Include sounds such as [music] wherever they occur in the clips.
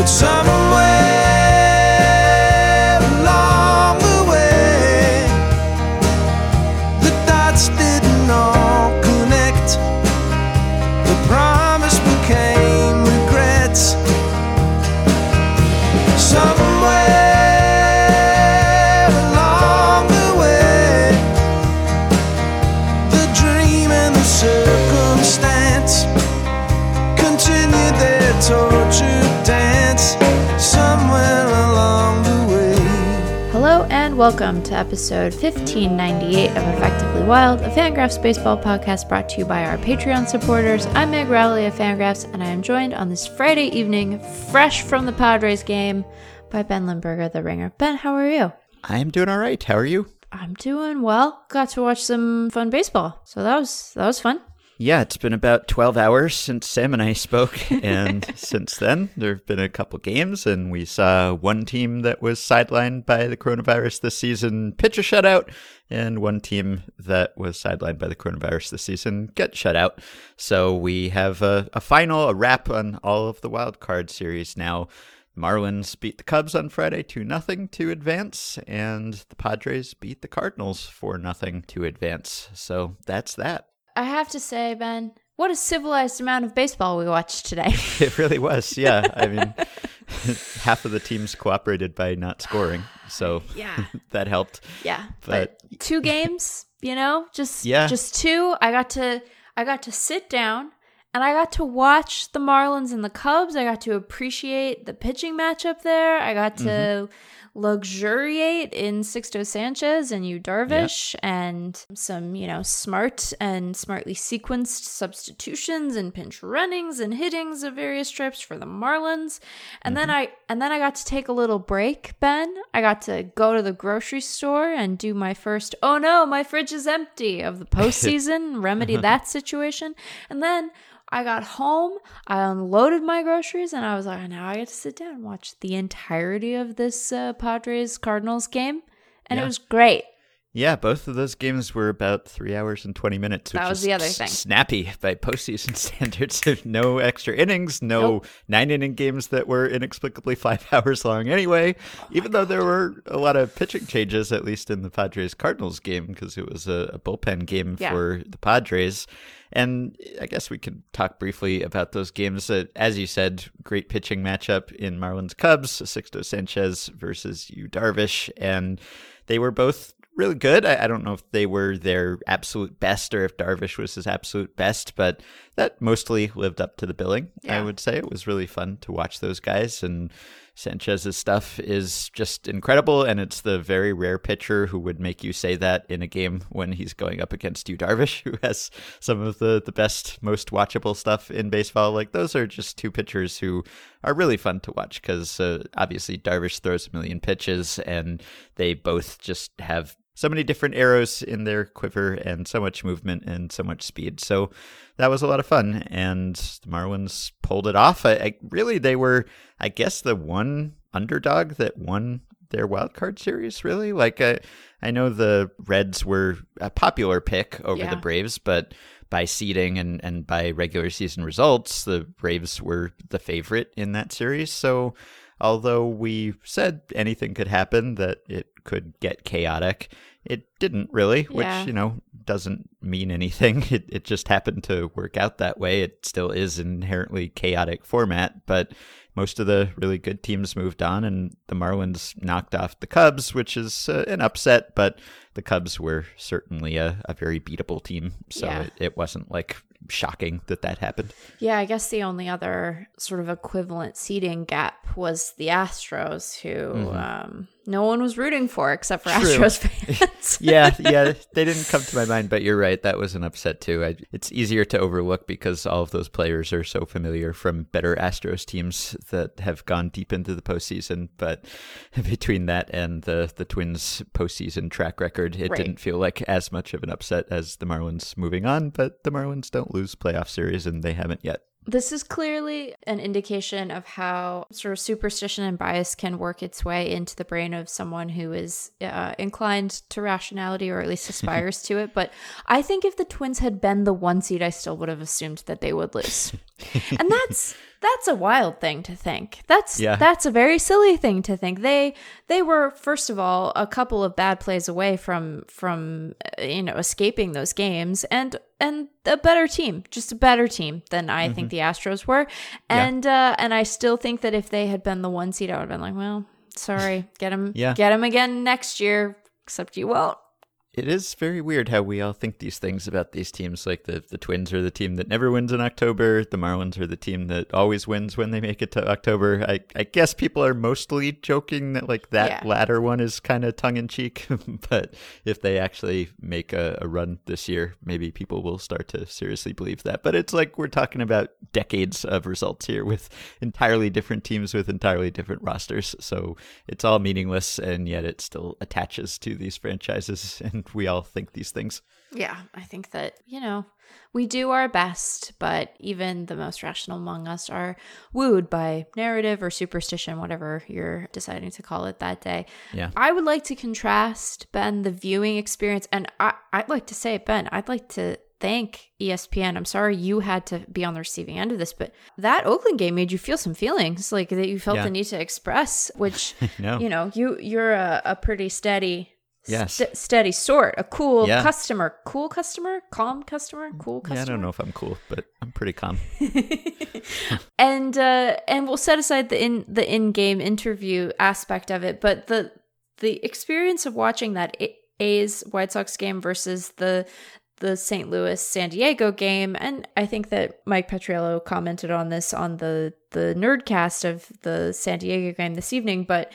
But welcome to episode 1598 of Effectively Wild, a Fangraphs baseball podcast brought to you by our Patreon supporters. I'm Meg Rowley of Fangraphs, and I am joined on this Friday evening, fresh from the Padres game, by Ben Lindbergh, the ringer. Ben, how are you? I'm doing all right. How are you? I'm doing well. Got to watch some fun baseball, so that was that was fun. Yeah, it's been about 12 hours since Sam and I spoke. [laughs] And since then, there have been a couple games, and we saw one team that was sidelined by the coronavirus this season pitch a shutout, and one team that was sidelined by the coronavirus this season get shut out. So we have a, a final, a wrap on all of the wild card series now. Marlins beat the Cubs on Friday 2 nothing to advance, and the Padres beat the Cardinals 4 nothing to advance. So that's that. I have to say, Ben, what a civilized amount of baseball we watched today. [laughs] It really was, yeah. I mean, [laughs] half of the teams cooperated by not scoring, so [laughs] yeah, that helped. yeah. But, But- two games, you know, just Yeah. just two. I got to I got to sit down and I got to watch the Marlins and the Cubs. I got to appreciate the pitching matchup there. I got to Mm-hmm. Luxuriate in Sixto Sanchez and Yu Darvish and some, you know, smart and smartly sequenced substitutions and pinch runnings and hittings of various strips for the Marlins. And then mm-hmm. I and then I got to take a little break, Ben. I got to go to the grocery store and do my first oh no, my fridge is empty of the [laughs] postseason, remedy that situation. And then I got home, I unloaded my groceries, and I was like, now I get to sit down and watch the entirety of this uh, Padres Cardinals game. And it was great. Yeah, both of those games were about three hours and 20 minutes. Which That was is the other thing. Snappy by postseason [laughs] standards. no extra innings, no Nope. nine inning games that were inexplicably five [laughs] hours long anyway, Oh even though there were a lot of pitching changes, at least in the Padres Cardinals game, because it was a, a bullpen game Yeah. for the Padres. And I guess we could talk briefly about those games. As you said, great pitching matchup in Marlins Cubs, Sixto Sanchez versus Yu Darvish. And they were both really good. I, I don't know if they were their absolute best or if Darvish was his absolute best, but that mostly lived up to the billing, I would say. It was really fun to watch those guys. And Sanchez's stuff is just incredible. And it's the very rare pitcher who would make you say that in a game when he's going up against you, Darvish, [laughs] who has some of the, the best, most watchable stuff in baseball. Like, those are just two pitchers who are really fun to watch because uh, obviously Darvish throws a million pitches and they both just have so many different arrows in their quiver and so much movement and so much speed. So that was a lot of fun. And the Marlins pulled it off. I, I really, they were, I guess, the one underdog that won their wild card series. Really, like uh, I know the Reds were a popular pick over Yeah. the Braves, but by seeding and and by regular season results, the Braves were the favorite in that series. So although we said anything could happen, that it could get chaotic. It didn't really, which you know doesn't mean anything. [laughs] It it just happened to work out that way. It still is an inherently chaotic format, but most of the really good teams moved on, and the Marlins knocked off the Cubs, which is uh, an upset. But the Cubs were certainly a, a very beatable team, so Yeah. it, it wasn't like shocking that that happened. Yeah, I guess the only other sort of equivalent seating gap was the Astros, who um, no one was rooting for except for. True. Astros [laughs] fans. [laughs] yeah, [laughs] yeah, they didn't come to my mind, but you're right. That was an upset too. I, it's easier to overlook because all of those players are so familiar from better Astros teams that have gone deep into the postseason. But between that and the the Twins' postseason track record, it Right. didn't feel like as much of an upset as the Marlins moving on. But the Marlins don't lose playoff series, and they haven't yet. This is clearly an indication of how sort of superstition and bias can work its way into the brain of someone who is uh, inclined to rationality or at least [laughs] aspires to it. But I think if the Twins had been the one seed, I still would have assumed that they would lose. [laughs] and that's that's a wild thing to think. That's Yeah. that's a very silly thing to think. They they were first of all a couple of bad plays away from from uh, you know escaping those games and and a better team, just a better team than I think the Astros were. Mm-hmm. Yeah. And uh and I still think that if they had been the one seed I would have been like, well, sorry, get him Yeah. get him again next year, except you won't. It is very weird how we all think these things about these teams. Like the, the Twins are the team that never wins in October. The Marlins are the team that always wins when they make it to October. I, I guess people are mostly joking that like that Yeah. latter one is kind of tongue in cheek. [laughs] but if they actually make a, a run this year, maybe people will start to seriously believe that. But it's like we're talking about decades of results here with entirely different teams with entirely different rosters. So it's all meaningless, and yet it still attaches to these franchises, [laughs] and we all think these things. Yeah, I think that, you know, we do our best, but even the most rational among us are wooed by narrative or superstition, whatever you're deciding to call it that day. Yeah. I would like to contrast, Ben, the viewing experience. And I, I'd like to say, Ben, I'd like to thank ESPN. I'm sorry you had to be on the receiving end of this, but that Oakland game made you feel some feelings like that you felt Yeah. the need to express, which, [laughs] know. you know, you, you're a, a pretty steady Yes. st- steady sort, a cool Yeah. customer, cool customer, calm customer, cool customer. Yeah, I don't know if I'm cool, but I'm pretty calm. [laughs] and uh, and we'll set aside the in the in game interview aspect of it, but the the experience of watching that A- A's White Sox game versus the the St. Louis San Diego game, and I think that Mike Petriello commented on this on the the Nerdcast of the San Diego game this evening, but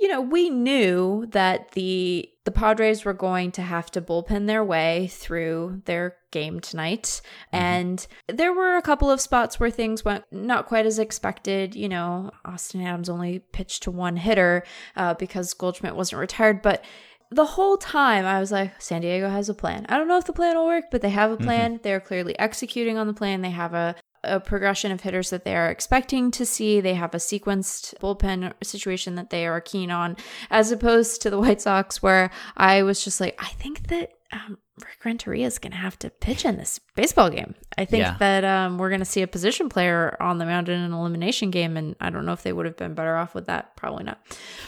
you know, we knew that the the Padres were going to have to bullpen their way through their game tonight. And there were a couple of spots where things went not quite as expected. You know, Austin Adams only pitched to one hitter uh, because Goldschmidt wasn't retired, but the whole time I was like, San Diego has a plan. I don't know if the plan will work, but they have a plan. They're clearly executing on the plan. They have a a progression of hitters that they are expecting to see. They have a sequenced bullpen situation that they are keen on, as opposed to the White Sox, where I was just like, I think that um, Rick Renteria is going to have to pitch in this baseball game. I think Yeah. that um, we're going to see a position player on the mound in an elimination game, and I don't know if they would have been better off with that. Probably not.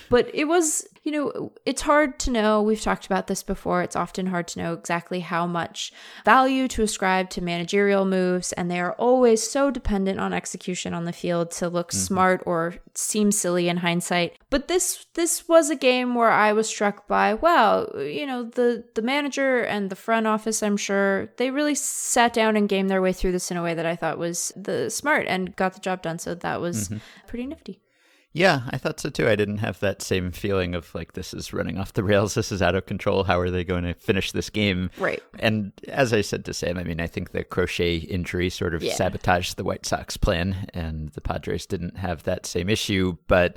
But it was, you know, it's hard to know. We've talked about this before. It's often hard to know exactly how much value to ascribe to managerial moves, and they are always so dependent on execution on the field to look mm-hmm. smart or seem silly in hindsight. But this this was a game where I was struck by, wow, you know, the the manager and the front office, I'm sure, they really sat down and gamed their way through this in a way that I thought was the smart and got the job done. So that was mm-hmm. pretty nifty. Yeah, I thought so too. I didn't have that same feeling of like this is running off the rails. This is out of control. How are they going to finish this game? Right. And as I said to Sam, I mean, I think the Crochet injury sort of Yeah. sabotaged the White Sox plan, and the Padres didn't have that same issue. But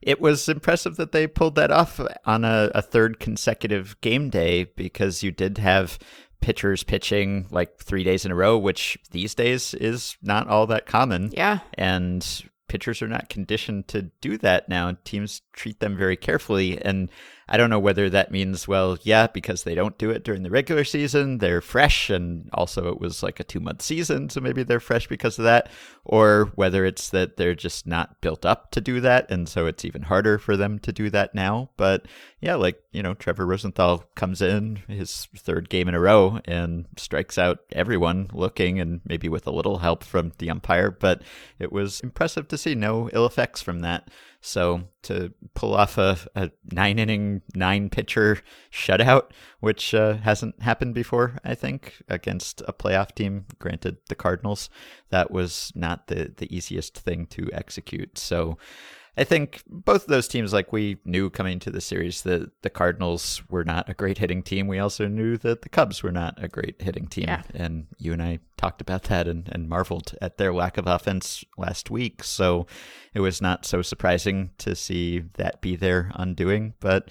it was impressive that they pulled that off on a, a third consecutive game day because you did have pitchers pitching like three days in a row, which these days is not all that common Yeah. and pitchers are not conditioned to do that now. Teams treat them very carefully, and I don't know whether that means well, yeah, because they don't do it during the regular season, they're fresh, and also it was like a two month season, so maybe they're fresh because of that, or whether it's that they're just not built up to do that, and so it's even harder for them to do that now. But yeah, like you know, Trevor Rosenthal comes in his third game in a row and strikes out everyone looking, and maybe with a little help from the umpire, but it was impressive to see no ill effects from that. So to pull off a, a nine inning, nine pitcher shutout, which uh, hasn't happened before, I think, against a playoff team, granted the Cardinals, that was not the, the easiest thing to execute. So I think both of those teams, like we knew coming to the series that the Cardinals were not a great hitting team. We also knew that the Cubs were not a great hitting team. Yeah. And you and I talked about that and, and marveled at their lack of offense last week. So it was not so surprising to see that be their undoing. But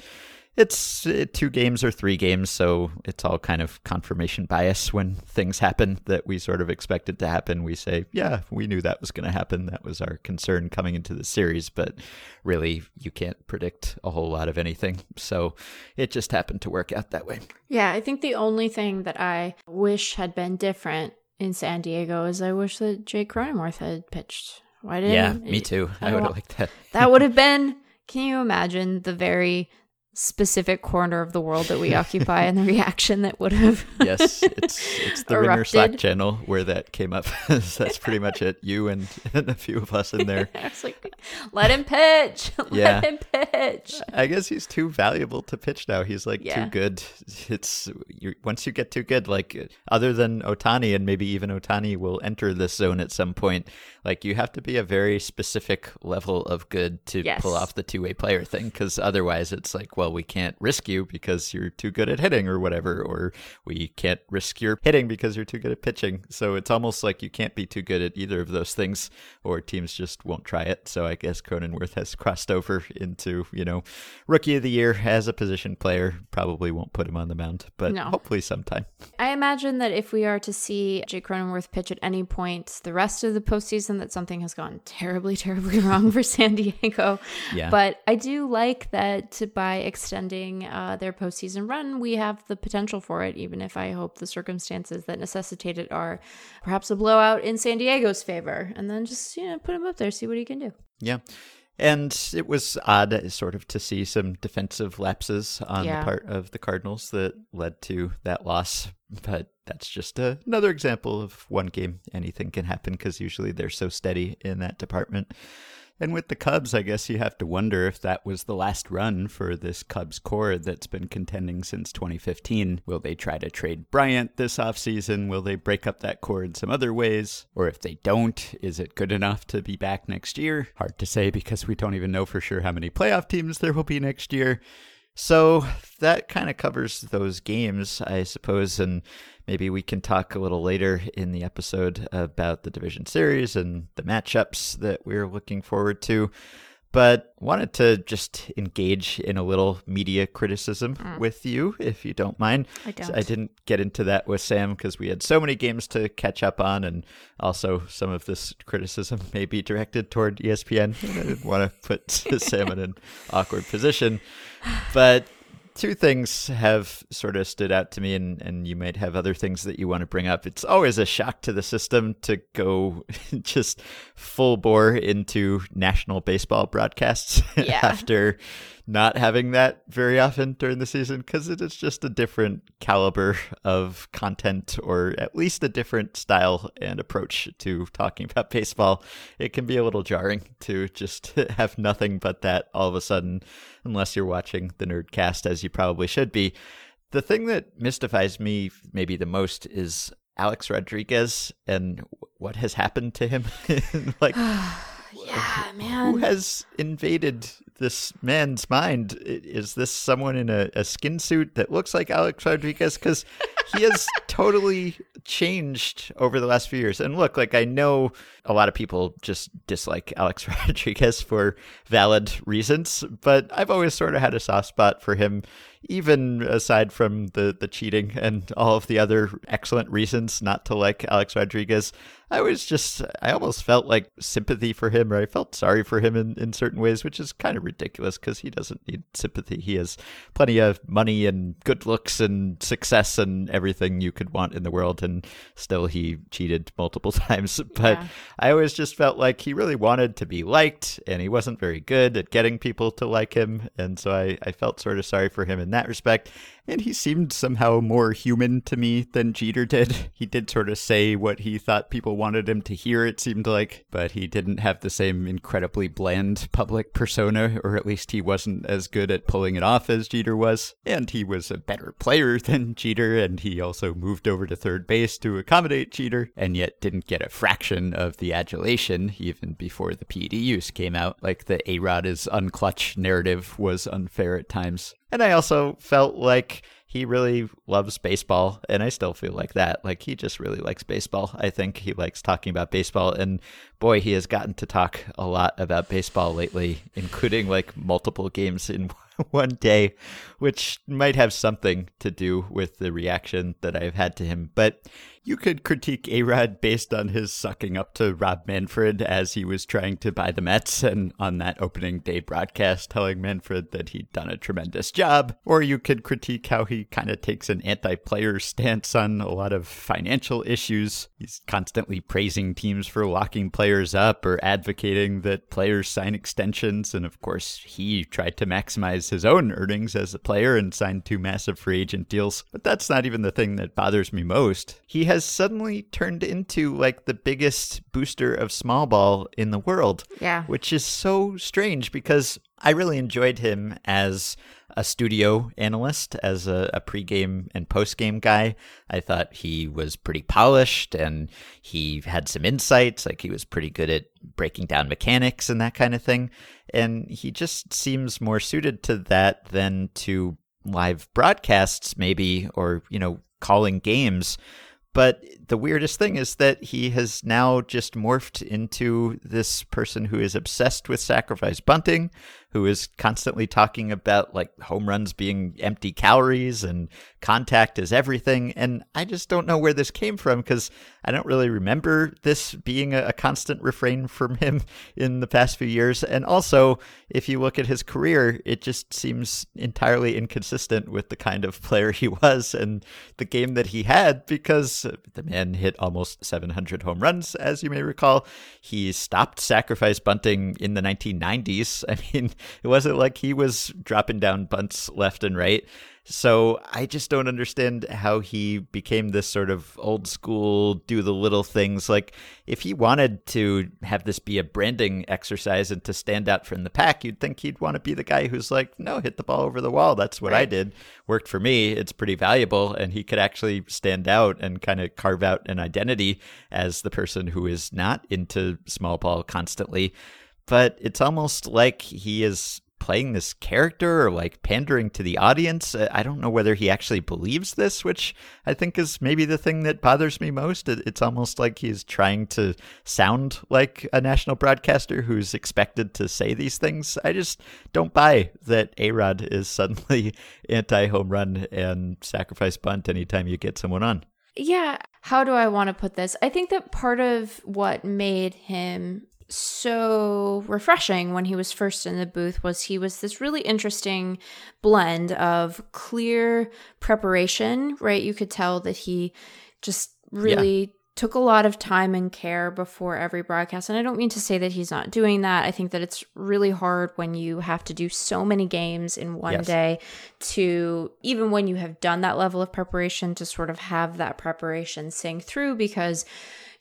it's uh, two games or three games, so it's all kind of confirmation bias when things happen that we sort of expected to happen. We say, yeah, we knew that was going to happen. That was our concern coming into the series, but really, you can't predict a whole lot of anything. So it just happened to work out that way. Yeah, I think the only thing that I wish had been different in San Diego is I wish that Jake Cronenworth had pitched Why didn't? Yeah, me too. I, don't would have liked that. That would have been. Can you imagine the very specific corner of the world that we occupy and the [laughs] reaction that would have? [laughs] yes, it's it's [laughs] the Ringer Slack channel where that came up. That's pretty much it. You and, and a few of us in there. I was like, let him pitch. Let Yeah. him pitch. I guess he's too valuable to pitch now. He's like Yeah. too good. It's once you get too good, like other than Ohtani and maybe even Ohtani will enter this zone at some point. Like you have to be a very specific level of good to Yes. pull off the two way player thing, because otherwise it's like, well, we can't risk you because you're too good at hitting or whatever, or we can't risk your hitting because you're too good at pitching. So it's almost like you can't be too good at either of those things, or teams just won't try it. So I guess Cronenworth has [laughs] crossed over into you know rookie of the year as a position player. Probably won't put him on the mound, but No. hopefully sometime. I imagine that if we are to see Jay Cronenworth pitch at any point the rest of the postseason, that something has gone terribly, [laughs] terribly wrong for San Diego. Yeah. But I do like that by extending uh, their postseason run, we have the potential for it, even if I hope the circumstances that necessitate it are perhaps a blowout in San Diego's favor. And then just, you know, put him up there, see what he can do. Yeah. And it was odd, sort of, to see some defensive lapses on Yeah. the part of the Cardinals that led to that loss. But that's just a, another example of one game. Anything can happen because usually they're so steady in that department. And with the Cubs, I guess you have to wonder if that was the last run for this Cubs core that's been contending since 2015. Will they try to trade Bryant this offseason? Will they break up that core in some other ways? Or if they don't, is it good enough to be back next year? Hard to say because we don't even know for sure how many playoff teams there will be next year. So that kind of covers those games, I suppose, and maybe we can talk a little later in the episode about the division series and the matchups that we're looking forward to. But wanted to just engage in a little media criticism hmm. with you, if you don't mind. I don't. I didn't get into that with Sam because we had so many games to catch up on, and also some of this criticism [laughs] may be directed toward ESPN. I didn't want to put [laughs] Sam in an awkward position. But two things have sort of stood out to me, and, and you might have other things that you want to bring up. It's always a shock to the system to go [laughs] just full bore into national baseball broadcasts [laughs] Yeah. after not having that very often during the season because it is just a different caliber of content or at least a different style and approach to talking about baseball. It can be a little jarring to just [laughs] have nothing but that all of a sudden, unless you're watching the Nerdcast as you probably should be. The thing that mystifies me maybe the most is Alex Rodriguez and what has happened to him. like, Yeah, [laughs] who has invaded this man's mind? Is this someone in a, a skin suit that looks like Alex Rodriguez? Because he has [laughs] totally changed over the last few years. And look, like I know a lot of people just dislike Alex [laughs] Rodriguez for valid reasons, but I've always sort of had a soft spot for him, even aside from the the cheating and all of the other excellent reasons not to like Alex Rodriguez. I was just, I almost felt like sympathy for him, or I felt sorry for him in, in certain ways, which is kind of ridiculous because he doesn't need sympathy. He has plenty of money and good looks and success and everything you could want in the world, and still he cheated multiple [laughs] times. But Yeah. I always just felt like he really wanted to be liked, and he wasn't very good at getting people to like him. And so I, I felt sort of sorry for him in that respect. And he seemed somehow more human to me than Jeter did. [laughs] He did sort of say what he thought people wanted him to hear, it seemed like, but he didn't have the same incredibly bland public persona, or at least he wasn't as good at pulling it off as Jeter was. And he was a better player [laughs] than Jeter, and he also moved over to third base to accommodate Jeter, and yet didn't get a fraction of the adulation even before the PED use came out. Like the A Rod is unclutch narrative was unfair at times. And I also felt like he really loves baseball, and I still feel like that. Like he just really likes baseball. I think he likes talking about baseball, and boy, he has gotten to talk a lot about baseball lately, including like multiple games in [laughs] one day, which might have something to do with the reaction that I've had to him. But you could critique A-Rod based on his sucking up to Rob Manfred as he was trying to buy the Mets and on that opening day broadcast telling Manfred that he'd done a tremendous job. Or you could critique how he kind of takes an anti-player stance on a lot of financial issues. He's constantly praising teams for locking players up or advocating that players sign extensions. And of course, he tried to maximize his own earnings as a player and signed two massive free agent deals. But that's not even the thing that bothers me most. He has suddenly turned into like the biggest booster of small ball in the world. Yeah. Which is so strange because I really enjoyed him as a studio analyst, as a, a pregame and postgame guy. I thought he was pretty polished and he had some insights. Like he was pretty good at breaking down mechanics and that kind of thing. And he just seems more suited to that than to live broadcasts, maybe, or, you know, calling games. But the weirdest thing is that he has now just morphed into this person who is obsessed with sacrifice bunting, who is constantly talking about like home runs being empty calories and contact is everything. And I just don't know where this came from because I don't really remember this being a, a, constant refrain from [laughs] him in the past few years. And also, if you look at his career, it just seems entirely inconsistent with the kind of [laughs] player he was and the game that he had because the man hit almost 700 home runs, as you may recall. He stopped sacrifice bunting in the 1990s. [laughs] I mean, it wasn't like he was dropping down bunts left and right. So I just don't understand how he became this sort of old school, do the little things. Like, if he wanted to have this be a branding exercise and to stand out from the pack, you'd think he'd want to be the guy who's like, no, hit the ball over the wall. That's what right. I did. Worked for me. It's pretty valuable. And he could actually stand out and kind of carve out an identity as the person who is not into small ball constantly but it's almost like he is playing this character or like pandering to the audience. Uh, I don't know whether he actually believes this, which I think is maybe the thing that bothers me most. It's almost like he's trying to sound like a national broadcaster who's expected to say these things. I just don't buy that A Rod is suddenly [laughs] anti home run and sacrifice bunt anytime you get someone on. Yeah. How do I want to put this? I think that part of what made him so refreshing when he was first in the booth was he was this really interesting blend of clear preparation, right? You could tell that he just really yeah. took a lot of time and care before every broadcast. And I don't mean to say that he's not doing that. I think that it's really hard when you have to do so many games in one yes. day to, even when you have done that level of preparation, to sort of have that preparation sing through because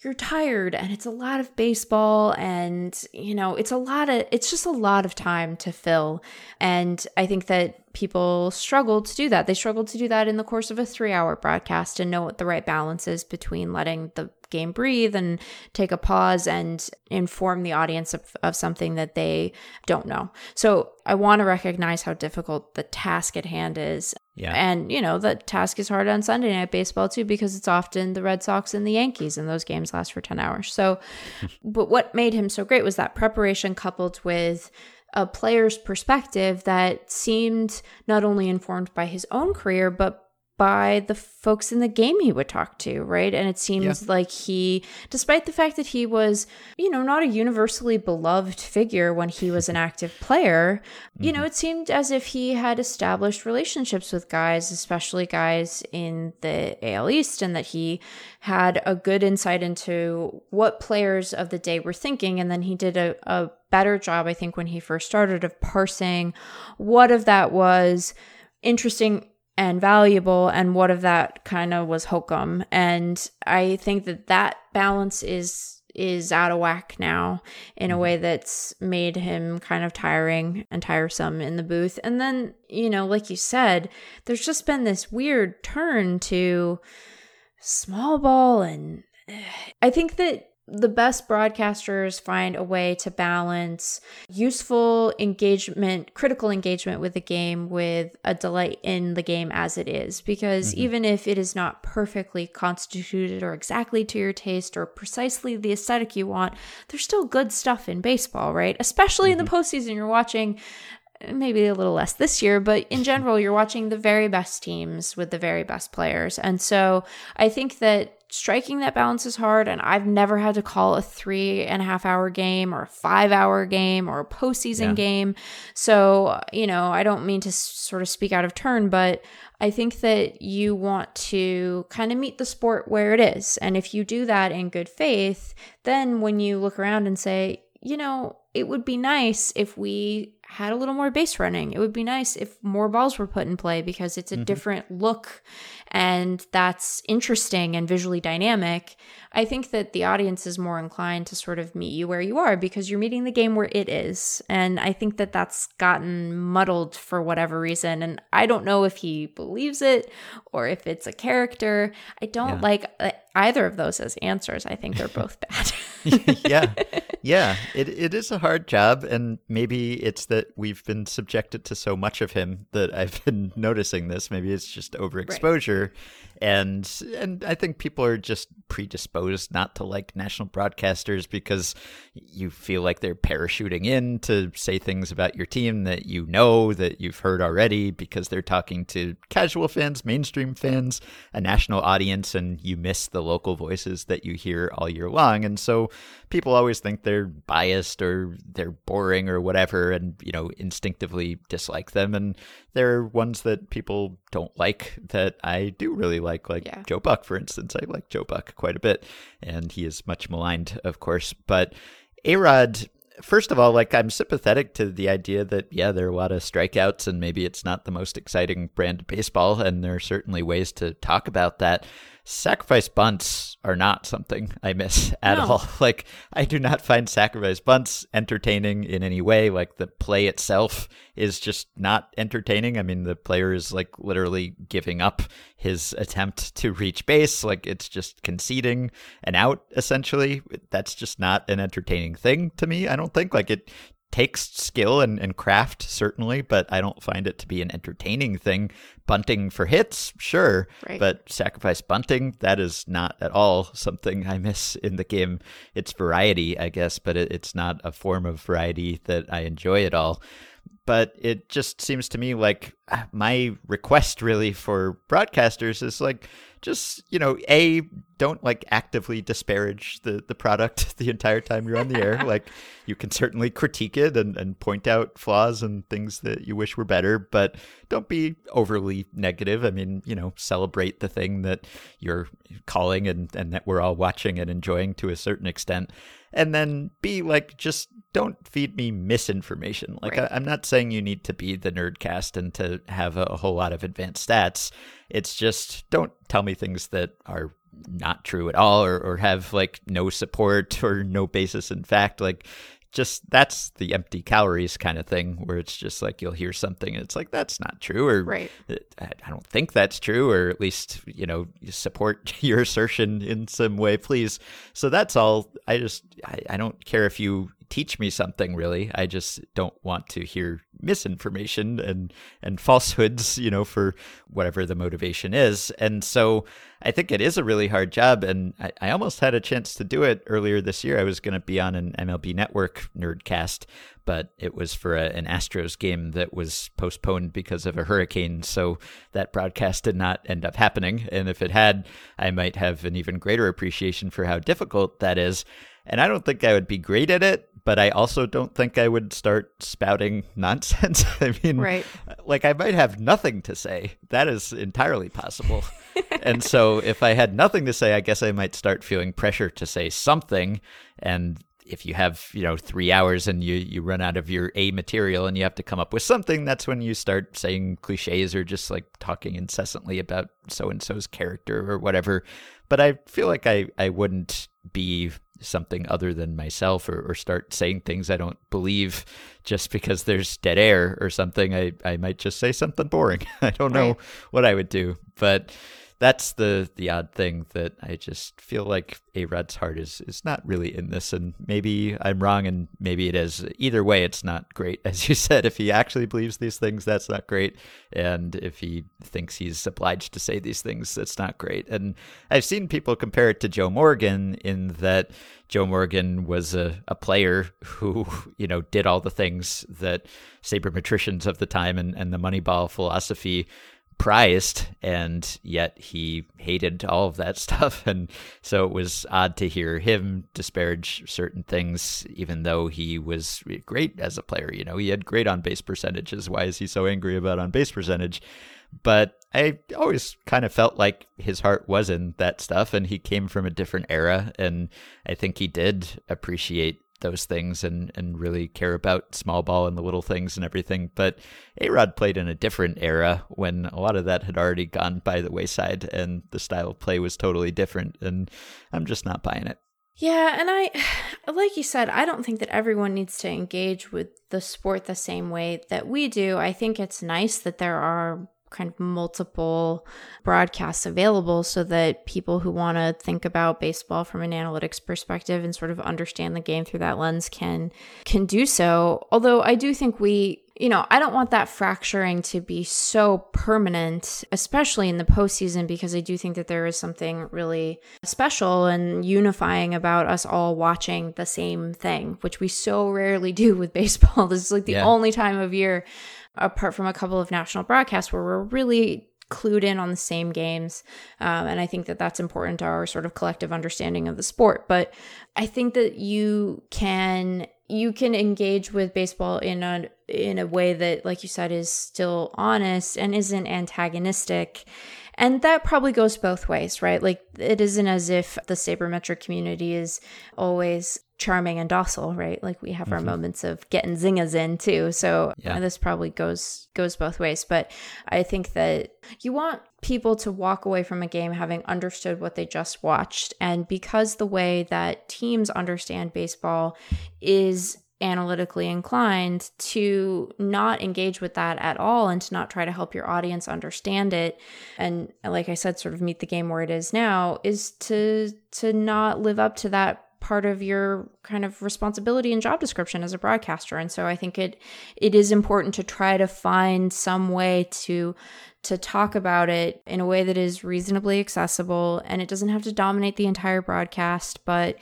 you're tired and it's a lot of baseball and you know it's a lot of it's just a lot of time to fill and i think that people struggle to do that they struggle to do that in the course of a 3 hour broadcast and know what the right balance is between letting the game breathe and take a pause and inform the audience of, of something that they don't know. So I want to recognize how difficult the task at hand is. Yeah. And, you know, the task is hard on Sunday night baseball too, because it's often the Red Sox and the Yankees, and those games last for 10 hours. So, [laughs] but what made him so great was that preparation coupled with a player's perspective that seemed not only informed by his own career, but by the folks in the game he would talk to, right? And it seems yeah. like he, despite the fact that he was, you know, not a universally beloved figure when he was an [laughs] active player, mm-hmm. you know, mm-hmm. it seemed as if he had established relationships with guys, especially guys in the AL East, and that he had a good insight into what players of the day were thinking. And then he did a, a better job, I think, when he first started of parsing what of that was interesting and valuable and what of that kind of was hokum and i think that that balance is is out of whack now in a mm-hmm. way that's made him kind of tiring and tiresome in the booth and then you know like you said there's just been this weird turn to small ball and [sighs] i think that the best broadcasters find a way to balance useful engagement, critical engagement with the game with a delight in the game as it is. Because mm-hmm. even if it is not perfectly constituted or exactly to your taste or precisely the aesthetic you want, there's still good stuff in baseball, right? Especially mm-hmm. in the mm-hmm. postseason, you're watching maybe a little less this year, but in general, you're watching the very best teams with the very best players. And so I think that striking that balance is hard. And I've never had to call a three and a half hour game or a five hour game or a postseason Yeah. game. So, you know, I don't mean to sort of speak out of turn, but I think that you want to kind of meet the sport where it is. And if you do that in good faith, then when you look around and say, you know, it would be nice if we had a little more base running. It would be nice if more balls were put in play because it's a mm-hmm. different look and that's interesting and visually dynamic. I think that the audience is more inclined to sort of meet you where you are because you're meeting the game where it is. And I think that that's gotten muddled for whatever reason. And I don't know if he believes it or if it's a character. I don't Yeah. like either of those as answers. I think they're [laughs] both bad. [laughs] yeah. [laughs] Yeah. It, it is a hard job and maybe it's that we've been subjected to so much of him that i've been noticing this. Maybe it's just overexposure. And and i think people are just predisposed not to like national broadcasters because you feel like they're parachuting in to say things about your team that you know that you've heard already because they're talking to casual fans mainstream fans a national audience and you miss the local voices that you hear all year long. And so people always think they're biased or they're boring or whatever and you know instinctively dislike them. And there are ones that people don't like that I do really like like Yeah. Joe Buck for instance I like Joe Buck quite a bit and he is much maligned of course but A-Rod first of all, like I'm sympathetic to the idea that yeah, there are a lot of strikeouts and maybe it's not the most exciting brand of baseball, and there are certainly ways to talk about that. Sacrifice bunts are not something I miss [laughs] at No. all. [laughs] Like I do not find sacrifice bunts entertaining in any way. Like the play itself is just not entertaining. I mean, the player is like literally giving up his attempt to reach base. Like it's just conceding an out essentially. That's just not an entertaining thing to me. I don't think like it takes skill and, and craft certainly, but I don't find it to be an entertaining thing. Bunting for hits, sure, Right. but sacrifice bunting, that is not at all something I miss in the game. It's variety, I guess, but it, it's not a form of variety that I enjoy at all but it just seems to me like uh, my request really for broadcasters is like just you know a don't like actively disparage the the product [laughs] the entire time you're on the air. Like [laughs] you can certainly critique it and, and point out flaws and things that you wish were better but don't be overly negative. I mean you know celebrate the thing that you're calling and and that we're all watching and enjoying to a certain extent. And then be like just don't feed me misinformation. Like Right. I, i'm not saying you need to be the nerdcast and to have a, a whole lot of advanced stats. It's just don't tell me things that are not true at all or, or have like no support [laughs] or no basis in fact like just that's the empty calories kind of thing where it's just like you'll hear something and it's like that's not true or Right. I don't think that's true, or at least, you know, you support [laughs] your assertion in some way, please. So that's all. I just, I, I don't care if you teach me something really. I just don't want to hear misinformation and, and falsehoods, you know, for whatever the motivation is. And so I think it is a really hard job. And I, I almost had a chance to do it earlier this year. I was going to be on an MLB Network nerdcast, but it was for a, an Astros game that was postponed because of a hurricane. So that broadcast did not end up happening. And if it had, I might have an even greater appreciation for how difficult that is. And I don't think I would be great at it, but I also don't think I would start spouting [laughs] nonsense. [laughs] I mean, Right. like I might have nothing to say. That is entirely possible. [laughs] and so if I had nothing to say, I guess I might start feeling pressure to say something. And if you have, you know, three hours and you, you run out of your A material and you have to come up with something, that's when you start saying cliches or just like talking incessantly about so and so's character or whatever. But I feel like I, I wouldn't be something other than myself or, or start saying things I don't believe just because there's dead air or something. I, I might just say something boring. [laughs] I don't know Right. what I would do. But that's the the odd thing that I just feel like A Rod's heart is is not really in this, and maybe I'm wrong, and maybe it is. Either way, it's not great, [laughs] as you said. If he actually believes these things, that's not great, and if he thinks he's obliged to say these things, that's not great. And I've seen people compare it to Joe Morgan in that Joe Morgan was a, a player who, [laughs] you know, did all the things that sabermetricians of the time and, and the Moneyball philosophy prized and yet he hated all of that [laughs] stuff. And so it was odd to hear him disparage certain things even though he was great as a player. You know he had great on base percentages. Why is he so angry about on base percentage? But I always kind of felt like his heart was in that stuff and he came from a different era and I think he did appreciate those things and, and really care about small ball and the little things and everything. But A Rod played in a different era when a lot of that had already gone by the wayside and the style of play was totally different. And I'm just not buying it. Yeah, and I, [sighs] like you said, I don't think that everyone needs to engage with the sport the same way that we do. I think it's nice that there are kind of multiple broadcasts available so that people who want to think about baseball from an analytics perspective and sort of understand the game through that lens can can do so although i do think we you know, I don't want that fracturing to be so permanent, especially in the postseason, because I do think that there is something really special and unifying about us all watching the same thing, which we so rarely do with [laughs] baseball. This is like the yeah. only time of year apart from a couple of national broadcasts where we're really clued in on the same games. Um, and I think that that's important to our sort of collective understanding of the sport. But I think that you can you can engage with baseball in a in a way that like you said is still honest and isn't antagonistic and that probably goes both ways right like it isn't as if the sabermetric community is always charming and docile, right? Like we have mm-hmm. our moments of getting zingas in too. So yeah. this probably goes goes both ways. But I think that you want people to walk away from a game having understood what they just watched. And because the way that teams understand baseball is analytically inclined to not engage with that at all and to not try to help your audience understand it and like i said sort of meet the game where it is now is to to not live up to that part of your kind of responsibility and job description as a broadcaster. And so i think it it is important to try to find some way to to talk about it in a way that is reasonably accessible and it doesn't have to dominate the entire broadcast but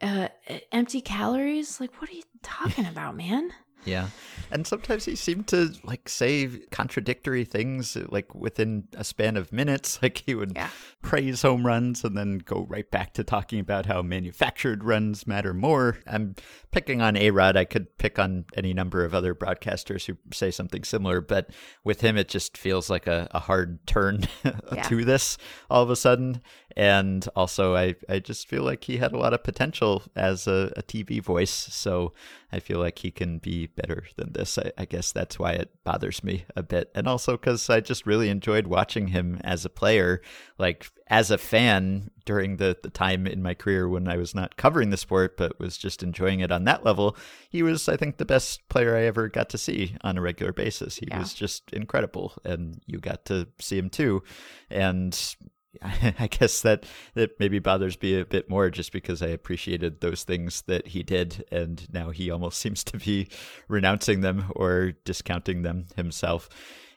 uh, empty calories? Like what are you talking about man yeah. And sometimes he seemed to like say contradictory things like within a span of minutes. [laughs] Like he would yeah. praise home runs and then go right back to talking about how manufactured runs matter more. I'm picking on A Rod. I could pick on any number of other broadcasters who say something similar, but with him, it just feels like a, a hard turn [laughs] yeah. to this all of a sudden. And also, I, I just feel like he had a lot of potential as a, a TV voice. So I feel like he can be better than this. I, I guess that's why it bothers me a bit. And also because I just really enjoyed watching him as a player. Like, as a fan during the, the time in my career when I was not covering the sport, but was just enjoying it on that level, he was, I think, the best player I ever got to see on a regular basis. He yeah. was just incredible. And you got to see him too. And [laughs] I guess that that maybe bothers me a bit more just because I appreciated those things that he did, and now he almost [laughs] seems to be renouncing them or discounting them himself.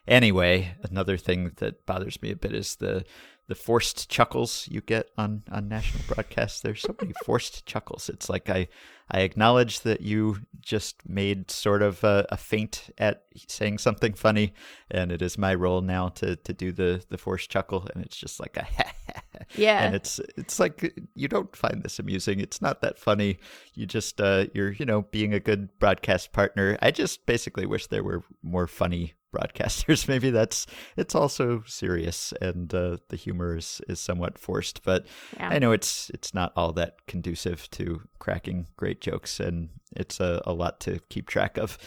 Anyway, another thing that bothers me a bit is the the forced chuckles you get on on national broadcasts. There's so many [laughs] forced chuckles. It's like I I acknowledge that you just made sort of a, a, feint at saying something funny, and it is my role now to to do the the forced chuckle, and it's just like a [laughs] yeah, and it's it's like you don't find this amusing. It's not that funny. You just uh, you're you know being a good broadcast partner. I just basically wish there were more funny broadcasters. [laughs] Maybe that's it's also serious and uh, the humor is, is somewhat forced. But yeah. I know it's it's not all that conducive to cracking great jokes, and it's a, a lot to keep track of.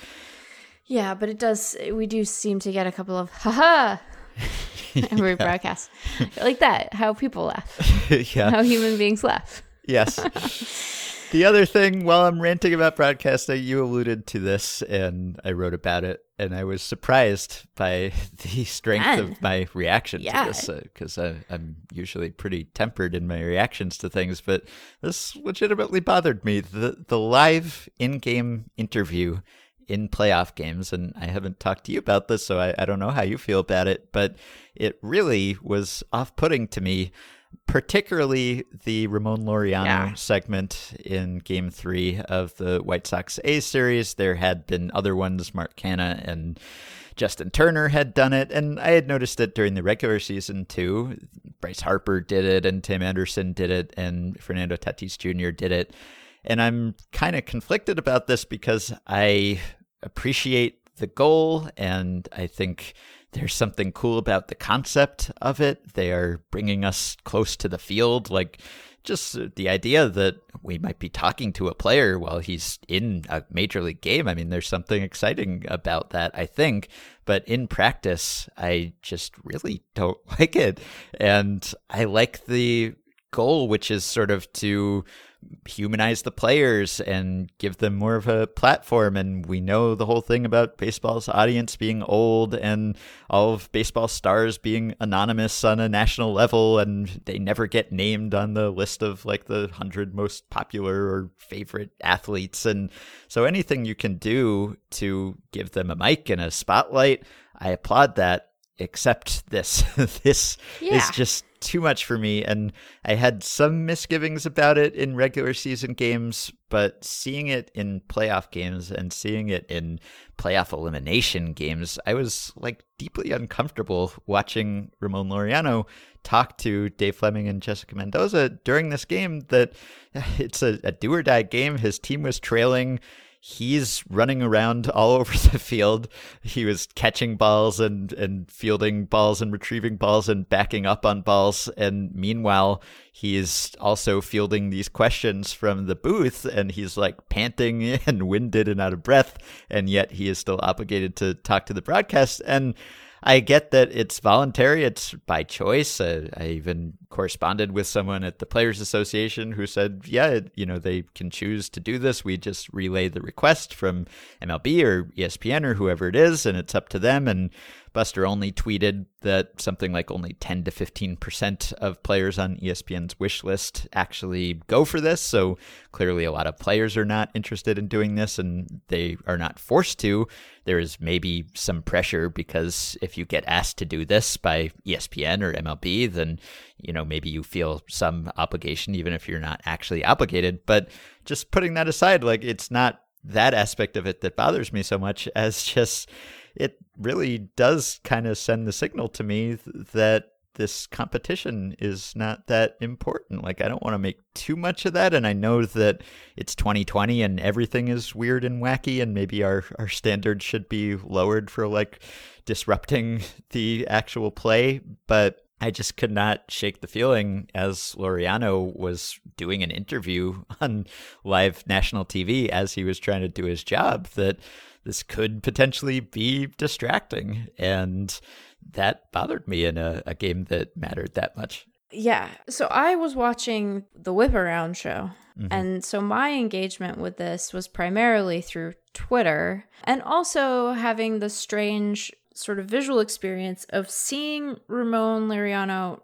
Yeah, but it does. We do seem to get a couple of haha [laughs] every yeah. broadcast like that. How people laugh. [laughs] yeah. How human beings laugh. yes. The other thing, while I'm ranting about broadcasting, you alluded to this, and I wrote about it, and I was surprised by [laughs] the strength Man. of my reaction Yeah. to this because uh, I'm usually pretty tempered in my reactions to things, but this legitimately bothered me. The the live in-game interview in playoff games, and I haven't talked to you about this, so I, I don't know how you feel about it, but it really was off-putting to me particularly the Ramon Laureano Yeah. segment in game three of the White Sox A series. There had been other ones, Mark Canha and Justin Turner had done it, and I had noticed it during the regular season too. Bryce Harper did it, and Tim Anderson did it, and Fernando Tatis Jr. did it. And I'm kind of conflicted about this because I appreciate the goal, and I think there's something cool about the concept of it. They are bringing us close to the field, like just uh, the idea that we might be talking to a player while he's in a major league game. I mean, there's something exciting about that, I think. But in practice, I just really don't [laughs] like it. And I like the goal, which is sort of to humanize the players and give them more of a platform. And we know the whole thing about baseball's audience being old and all of baseball stars being anonymous on a national level and they never get named on the list of like the 100 most popular or favorite athletes. And so anything you can do to give them a mic and a spotlight, I applaud that. Except this, [laughs] this Yeah. is just too much for me. And I had some misgivings about it in regular season games, but seeing it in playoff games and seeing it in playoff elimination games, I was like deeply uncomfortable watching Ramon Laureano talk to Dave Flemming and Jessica Mendoza during this game. That [sighs] it's a, a do or die game. His team was trailing he's running around [laughs] all over the field. He was catching balls and, and fielding balls and retrieving balls and backing up on balls. And meanwhile, he's also fielding these questions from the booth and he's like panting [laughs] and winded and out of breath. And yet he is still obligated to talk to the broadcast. And I get that it's voluntary, it's by choice. Uh, I even corresponded with someone at the Players Association who said, yeah, you know, they can choose to do this. We just relay the request from MLB or ESPN or whoever it is, and it's up to them. And Buster Olney tweeted that something like only 10 to 15% of players on ESPN's wish list actually go for this. So clearly, a lot of players are not interested in doing this and they are not forced to. There is maybe some pressure because if you get asked to do this by ESPN or MLB, then you know maybe you feel some obligation even if you're not actually obligated but just putting that aside like it's not that aspect of it that bothers me so much as [laughs] just it really does kind of send the signal to me th- that this competition is not that important. Like, I don't want to make too much of that. And I know that it's 2020 and everything is weird and wacky, and maybe our, our standards should be lowered for like disrupting [laughs] the actual play. But I just could not shake the feeling as Laureano was doing an interview [laughs] on live national TV as he was trying to do his job that this could potentially be distracting. And that bothered me in a, a game that mattered that much. Yeah. So I was watching the Whip Around show. Mm-hmm. And so my engagement with this was primarily through Twitter and also having the strange sort of visual experience of seeing Ramon Laureano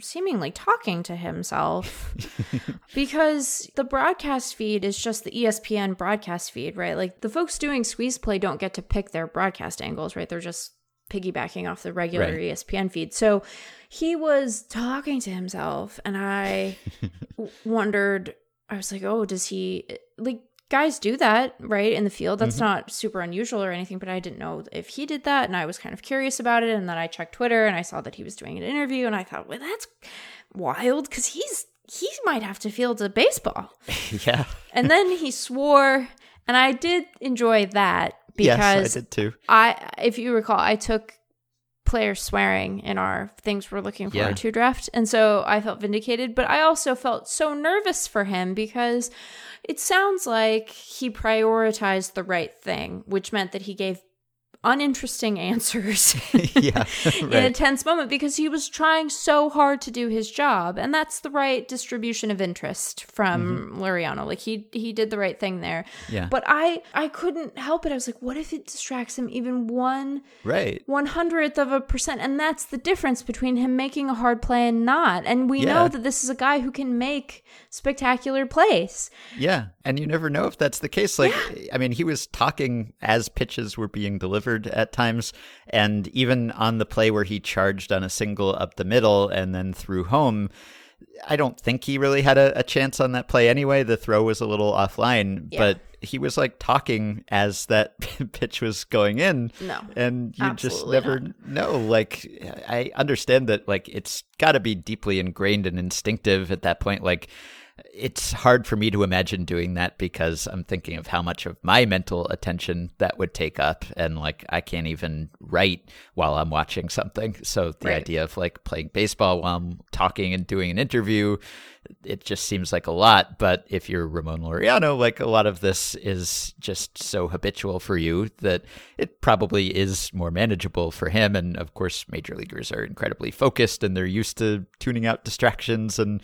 seemingly talking to himself [laughs] because the broadcast feed is just the ESPN broadcast feed, right? Like the folks doing squeeze play don't get to pick their broadcast angles, right? They're just piggybacking off the regular Right. ESPN feed. So he was talking to himself and I [laughs] wondered I was like, "Oh, does he like guys do that, right? In the field. That's mm-hmm. not super unusual or anything, but I didn't know if he did that and I was kind of curious about it and then I checked Twitter and I saw that he was doing an interview and I thought, "Well, that's wild cuz he's he might have to field a baseball." [laughs] yeah. And then he swore and I did enjoy that because yes, I did too. I, if you recall, I took players swearing in our things we're looking for Yeah. to draft, and so I felt vindicated. But I also felt so nervous for him because it sounds like he prioritized the right thing, which meant that he gave uninteresting answers [laughs] yeah, [laughs] in a tense moment because he was trying so hard to do his job and that's the right distribution of interest from Laureano like he he did the right thing there Mm-hmm. Yeah. but I I couldn't help it I was like what if it distracts him even one Right. one hundredth of a percent and that's the difference between him making a hard play and not and we Yeah. know that this is a guy who can make spectacular plays Yeah, and you never know if that's the case. Like, I mean, he was talking as pitches were being delivered at times, and even on the play where he charged on a single up the middle and then threw home. I don't think he really had a, a chance on that play anyway. The throw was a little offline, Yeah. but he was like talking as that [laughs] pitch was going in. No, and you just never know. Like, I understand that, like, it's got to be deeply ingrained and instinctive at that point. Like, it's hard for me to imagine doing that because I'm thinking of how much of my mental attention that would take up. And like, I can't even write while I'm watching something. So the Right. idea of like playing baseball while I'm talking and doing an interview, it just seems like a lot. But if you're Ramon Laureano, like a lot of this is just so habitual for you that it probably is more manageable for him. And of course, major leaguers are incredibly focused and they're used to tuning out distractions and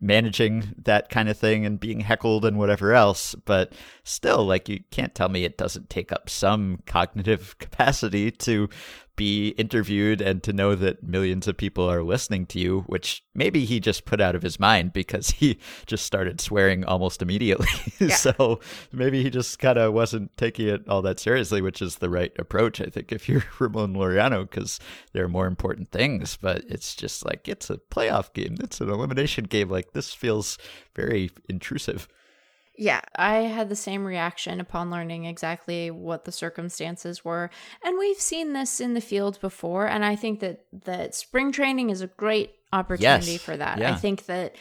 managing that kind of thing and being heckled and whatever else. But still, like, you can't tell me it doesn't take up some cognitive [laughs] capacity to be interviewed and to know that millions of people are listening to you, which maybe he just put out of his mind because [laughs] he just started swearing almost immediately. [laughs] so maybe he just kind of wasn't taking it all that seriously, which is the right approach, I think, if you're [laughs] Ramon Laureano, because there are more important things. But it's just like, it's a playoff game, it's an elimination game. Like, this feels very intrusive. Yeah, I had the same reaction upon learning exactly what the circumstances were. And we've seen this in the field before, and I think that that spring training is a great opportunity Yes, for that. I think that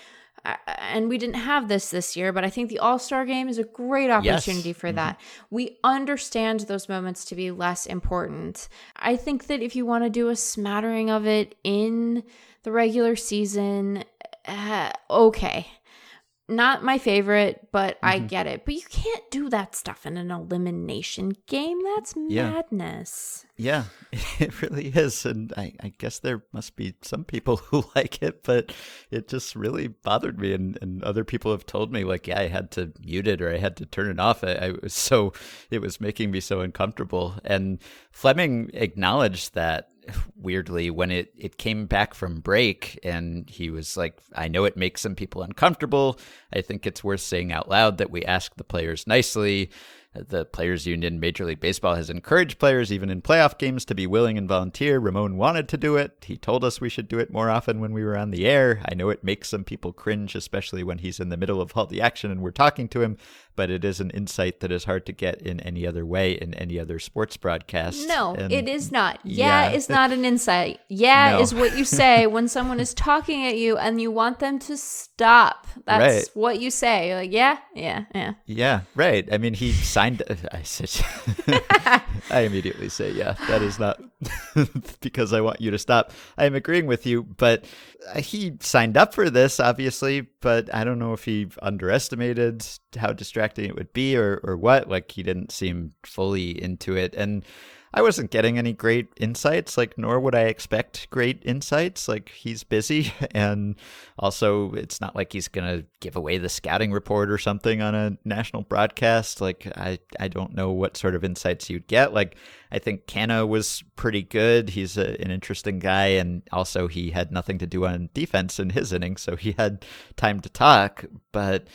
uh, and we didn't have this this year, but I think the All Star game is a great Yes. opportunity for that. We understand those moments to be less important. I think that if you want to do a smattering of it in the regular season, uh, okay. Not my favorite, but I Mm-hmm. get it. But you can't do that stuff in an elimination game. That's Yeah. madness. Yeah, [laughs] it really is. And I, I guess there must be some people [laughs] who like it, but it just really bothered me. And, and other people have told me, like, yeah, I had to mute it or I had to turn it off. I, I was so, it was making me so uncomfortable. And Flemming acknowledged that weirdly when it, it came back from break and he was like i know it makes some people uncomfortable. I think it's worth saying out loud that we ask the players nicely. The players union major league baseball has encouraged players even in playoff games to be willing and volunteer. Ramon wanted to do it. He told us we should do it more often when we were on the air. I know it makes some people cringe especially when he's in the middle of all the action and we're talking to him but it is an insight that is hard to get in any other way in any other sports broadcast No, And- it is not. Yeah, Yeah. is not an insight. Yeah [laughs] No. is what you say when someone is talking at you and you want them to stop. That's Right. what you say. You're like, yeah, yeah, yeah. Yeah, right. I mean, he signed. [laughs] I said, [laughs] I immediately say, yeah, that is not because I want you to stop. I am agreeing with you, but uh, he signed up for this, obviously. But I don't know if he underestimated how distracting it would be, or or what. Like he didn't seem fully into it, and. I wasn't getting any great insights, like, nor would I expect great insights. Like, he's busy, [laughs] and also, it's not like he's gonna give away the scouting report or something on a national broadcast. Like, I, I don't know what sort of insights you'd get. Like, I think Canha was pretty good. He's a, an interesting guy, and also he had nothing to do on defense in his inning, so he had time to talk. But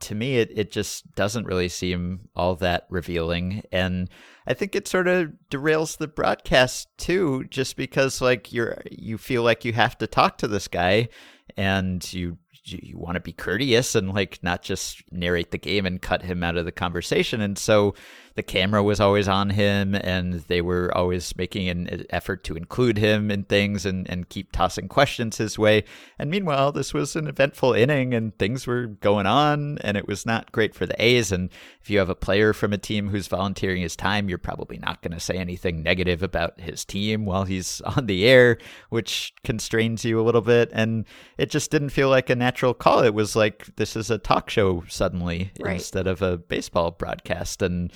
to me, it, it just doesn't really seem all that revealing. And I think it sort of derails the broadcast too, just because like you're you feel like you have to talk to this guy and you you, want to be courteous and like not just narrate the game and cut him out of the conversation. And so the camera was always on him and they were always making an effort to include him in things and, and keep tossing questions his way. And meanwhile, this was an eventful inning and things were going on and it was not great for the A's. And if you have a player from a team who's volunteering his time, you're probably not going to say anything negative about his team while he's [laughs] on the air, which constrains you a little bit. And it just didn't feel like a natural call. It was like this is a talk show suddenly Right. instead of a baseball broadcast. And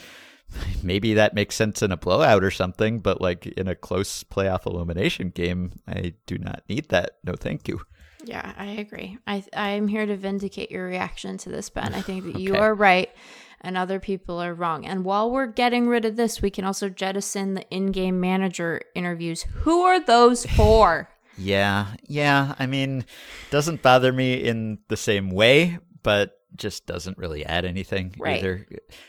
[laughs] maybe that makes sense in a blowout or something, but like in a close playoff elimination game, I do not need that. No, thank you. Yeah, I agree. I I'm here to vindicate your reaction to this, Ben. I think that [laughs] you are right and other people are wrong. And while we're getting rid of this, we can also jettison the in-game manager interviews. Who are those for? [laughs] Yeah, yeah. I mean, doesn't bother me in the same way, but just doesn't really add anything Right. either.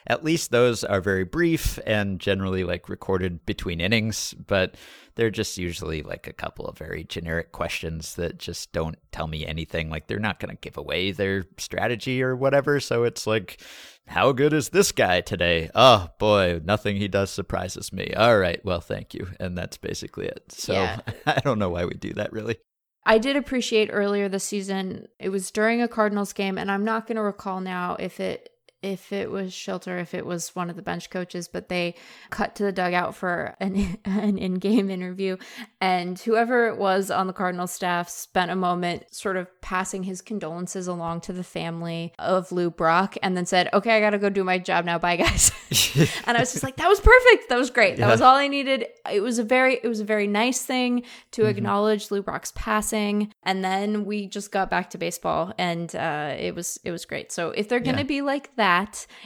At least those are very brief and generally like recorded between innings, but they're just usually like a couple of very generic questions that just don't tell me anything. Like they're not going to give away their strategy or whatever. So it's like, how good is this guy today? Oh boy, nothing he does surprises me. All right, well, thank you. And that's basically it. So Yeah. [laughs] I don't know why we do that really. I did appreciate earlier this season. It was during a Cardinals game, and I'm not going to recall now if it if it was Shildt, if it was one of the bench coaches, but they cut to the dugout for an [laughs] an in game interview, and whoever it was on the Cardinal staff spent a moment sort of passing his condolences along to the family of Lou Brock, and then said, "Okay, I got to go do my job now. Bye, guys." [laughs] [laughs] and I was just like, "That was perfect. That was great. That was all I needed." It was a very it was a very nice thing to acknowledge Lou Brock's passing, and then we just got back to baseball, and uh, it was it was great. So if they're gonna Yeah. be like that,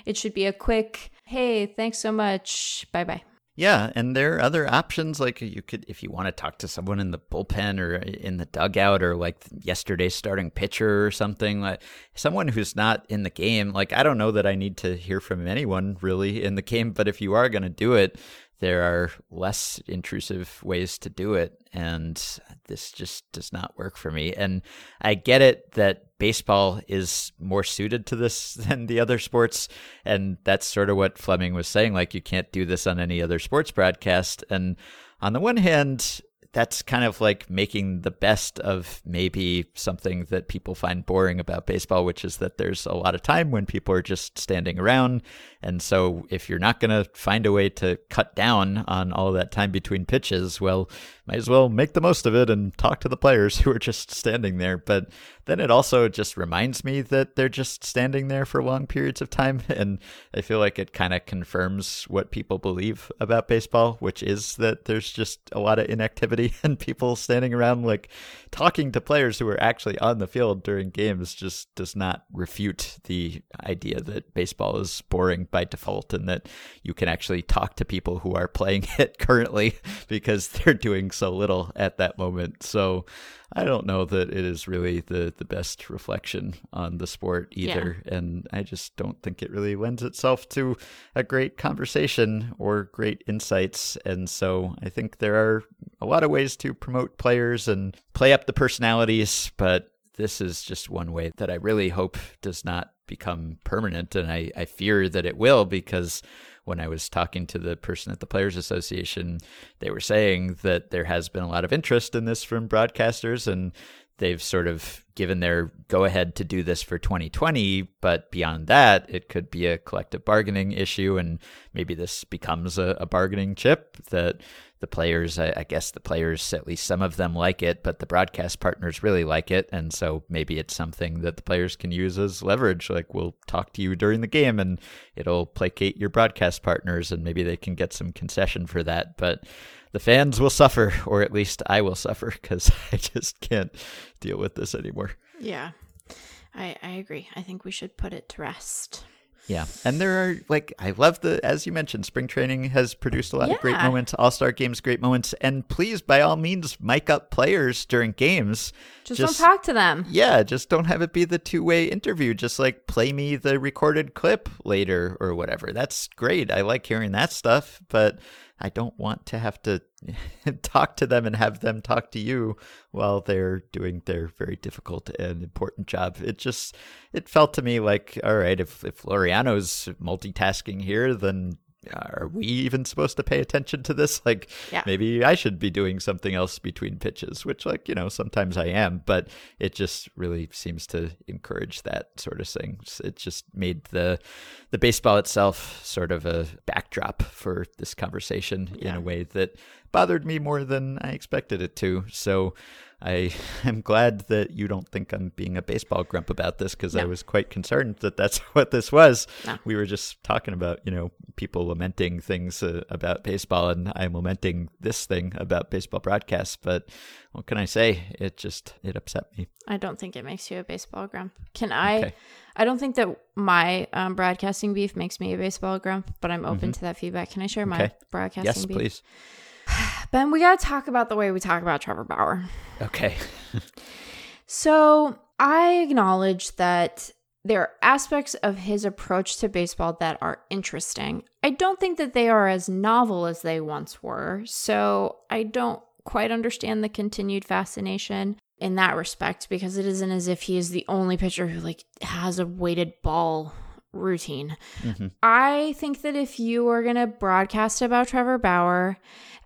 it should be a quick, "Hey, thanks so much. Bye bye." Yeah, and there are other options. Like you could, if you want to talk to someone in the bullpen or in the dugout, or like yesterday's starting pitcher or something, like someone who's not in the game. Like I don't know that I need to hear from anyone really in the game, but if you are going to do it, there are less intrusive ways to do it, and this just does not work for me. And I get it that baseball is more suited to this [laughs] than the other sports, and that's sort of what Flemming was saying. Like you can't do this on any other sports broadcast. And on the one hand, that's kind of like making the best of maybe something that people find boring about baseball, which is that there's a lot of time when people are just standing around. And so if you're not going to find a way to cut down on all that time between pitches, well, might as well make the most of it and talk to the players who are just standing there. But then it also just reminds me that they're just standing there for long periods of time. [laughs] And I feel like it kind of confirms what people believe about baseball, which is that there's just a lot of inactivity [laughs] and people standing around like talking to players who are actually on the field during games just does not refute the idea that baseball is boring by default and that you can actually talk to people who are playing [laughs] it currently because they're doing so little at that moment. So I don't know that it is really the, the best reflection on the sport either. And I just don't think it really lends itself to a great conversation or great insights. And so I think there are a lot of ways to promote players and play up the personalities, but this is just one way that I really hope does not become permanent. And I, I fear that it will because when I was talking to the person at the Players Association, they were saying that there has been a lot of interest in this from broadcasters and they've sort of given their go ahead to do this for 2020 but beyond that it could be a collective bargaining issue and maybe this becomes a, a bargaining chip that the players I, I guess the players at least some of them like it but the broadcast partners really like it and so maybe it's something that the players can use as leverage like we'll talk to you during the game and it'll placate your broadcast partners and maybe they can get some concession for that but the fans will suffer, or at least I will suffer, because [laughs] I just can't deal with this anymore. Yeah. I, I agree. I think we should put it to rest. Yeah. And there are, like, I love the, as you mentioned, spring training has produced a lot of great moments, all star games, great moments. And please, by all means, mic up players during games. Just, don't talk to them. Yeah, just don't have it be the two way interview. Just like play me the recorded clip later or whatever. That's great. I like hearing that stuff, but I don't want to have to [laughs] talk to them and have them talk to you while they're doing their very difficult and important job. It just it felt to me like, all right, if if Laureano's multitasking here, then are we even supposed to pay attention to this? Like, Yeah. maybe I should be doing something else between pitches, which, like, you know, sometimes I am, but it just really seems to encourage that sort of thing. It just made the the baseball itself sort of a backdrop for this conversation in a way that bothered me more than I expected it to. So I [laughs] am glad that you don't think I'm being a baseball grump about this because I was quite concerned that that's [laughs] what this was. No. We were just talking about, you know, people lamenting things uh, about baseball, and I'm lamenting this thing about baseball broadcasts. But what can I say? It just it upset me. I don't think it makes you a baseball grump. Can I? Okay. I don't think that my um, broadcasting beef makes me a baseball grump, but I'm open to that feedback. Can I share my Mm-hmm. Broadcasting Yes, beef? please. [sighs] Ben, we got to talk about the way we talk about Trevor Bauer. Okay. So I acknowledge that there are aspects of his approach to baseball that are interesting. I don't think that they are as novel as they once were. So I don't quite understand the continued fascination in that respect because it isn't as if he is the only pitcher who like has a weighted ball routine. Mhm. I think that if you are going to broadcast about Trevor Bauer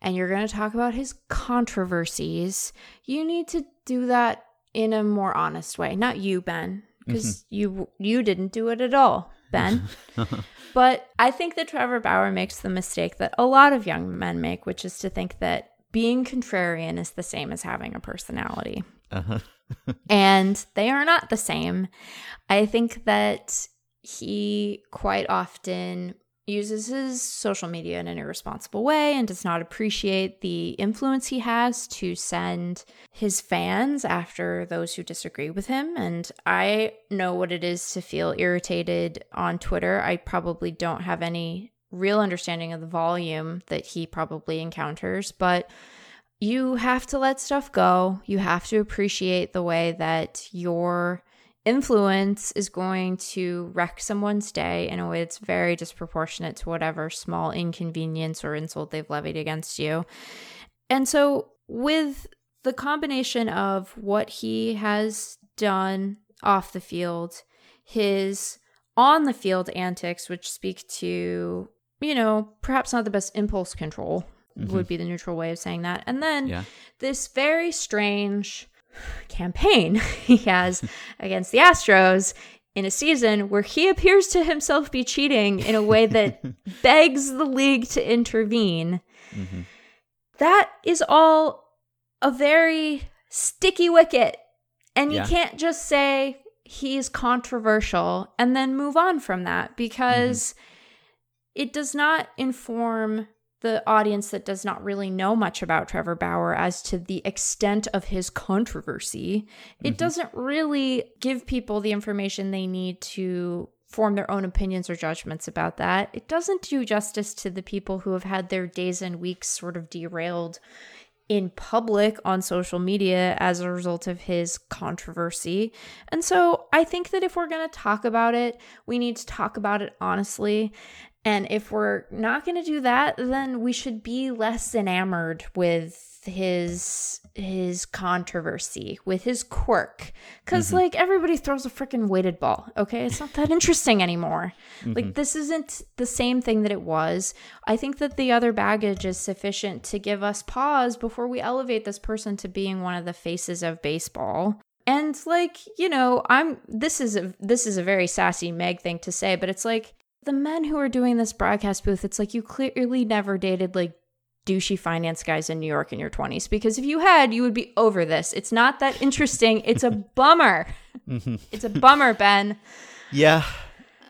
and you're going to talk about his controversies, you need to do that in a more honest way. Not you, Ben, because you you didn't do it at all, Ben. [laughs] but I think that Trevor Bauer makes the mistake that a lot of young men make, which is to think that being contrarian is the same as having a personality Uh-huh. [laughs] and they are not the same. I think that he quite often uses his social media in an irresponsible way and does not appreciate the influence he has to send his fans after those who disagree with him. And I know what it is to feel irritated on Twitter. I probably don't have any real understanding of the volume that he probably encounters, but you have to let stuff go. You have to appreciate the way that your influence is going to wreck someone's day in a way that's very disproportionate to whatever small inconvenience or insult they've levied against you. And so, with the combination of what he has done off the field, his on the field antics, which speak to, you know, perhaps not the best impulse control, mm-hmm. would be the neutral way of saying that. And then Yeah. this very strange campaign [laughs] he has against the Astros in a season where he appears to himself be cheating in a way that [laughs] begs the league to intervene. Mhm. That is all a very sticky wicket. And you can't just say he's controversial and then move on from that because it does not inform the audience that does not really know much about Trevor Bauer as to the extent of his controversy. It mm-hmm. doesn't really give people the information they need to form their own opinions or judgments about that. It doesn't do justice to the people who have had their days and weeks sort of derailed in public on social media as a result of his controversy. And so I think that if we're going to talk about it, we need to talk about it honestly. And if we're not going to do that, then we should be less enamored with his his controversy, with his quirk cuz mm-hmm. like everybody throws a freaking weighted ball, okay? It's not that interesting anymore. Like mm-hmm. this isn't the same thing that it was. I think that the other baggage is sufficient to give us pause before we elevate this person to being one of the faces of baseball. And like, you know, I'm this is a this is a very sassy Meg thing to say, but it's like the men who are doing this broadcast booth, it's like you clearly never dated like douchey finance guys in New York in your 20s because if you had, you would be over this. It's not that interesting. It's a [laughs] bummer. Mm-hmm. It's a bummer, Ben. Yeah.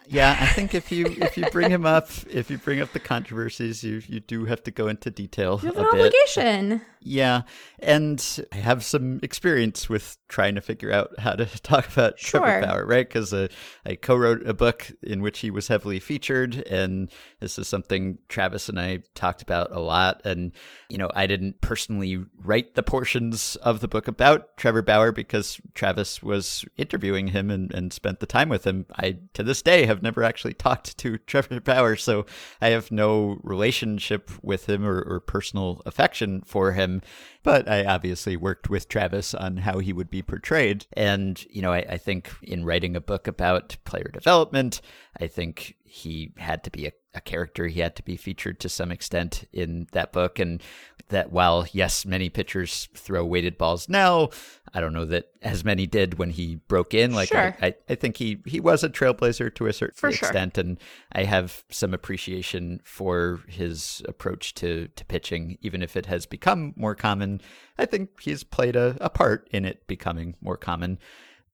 Yeah, I think if you if you bring him up, if you bring up the controversies, you you do have to go into detail You have an bit. obligation. Yeah, and I have some experience with trying to figure out how to [laughs] talk about Sure. Trevor Bauer, right? Because uh, I co-wrote a book in which he was heavily featured, and this is something Travis and I talked about a lot. And you know, I didn't personally write the portions of the book about Trevor Bauer because Travis was interviewing him and, and spent the time with him. I to this day have never actually talked to [laughs] Trevor Bauer, so I have no relationship with him or, or personal affection for him him but I obviously worked with Travis on how he would be portrayed. And, you know, I, I think in writing a book about player development, I think he had to be a a character. He had to be featured to some extent in that book. And that while, yes, many pitchers throw weighted balls now, I don't know that as many did when he broke in. Like, Sure. I, I, I think he, he was a trailblazer to a certain For sure. extent. And I have some appreciation for his approach to, to pitching, even if it has become more common. I think he's played a, a part in it becoming more common.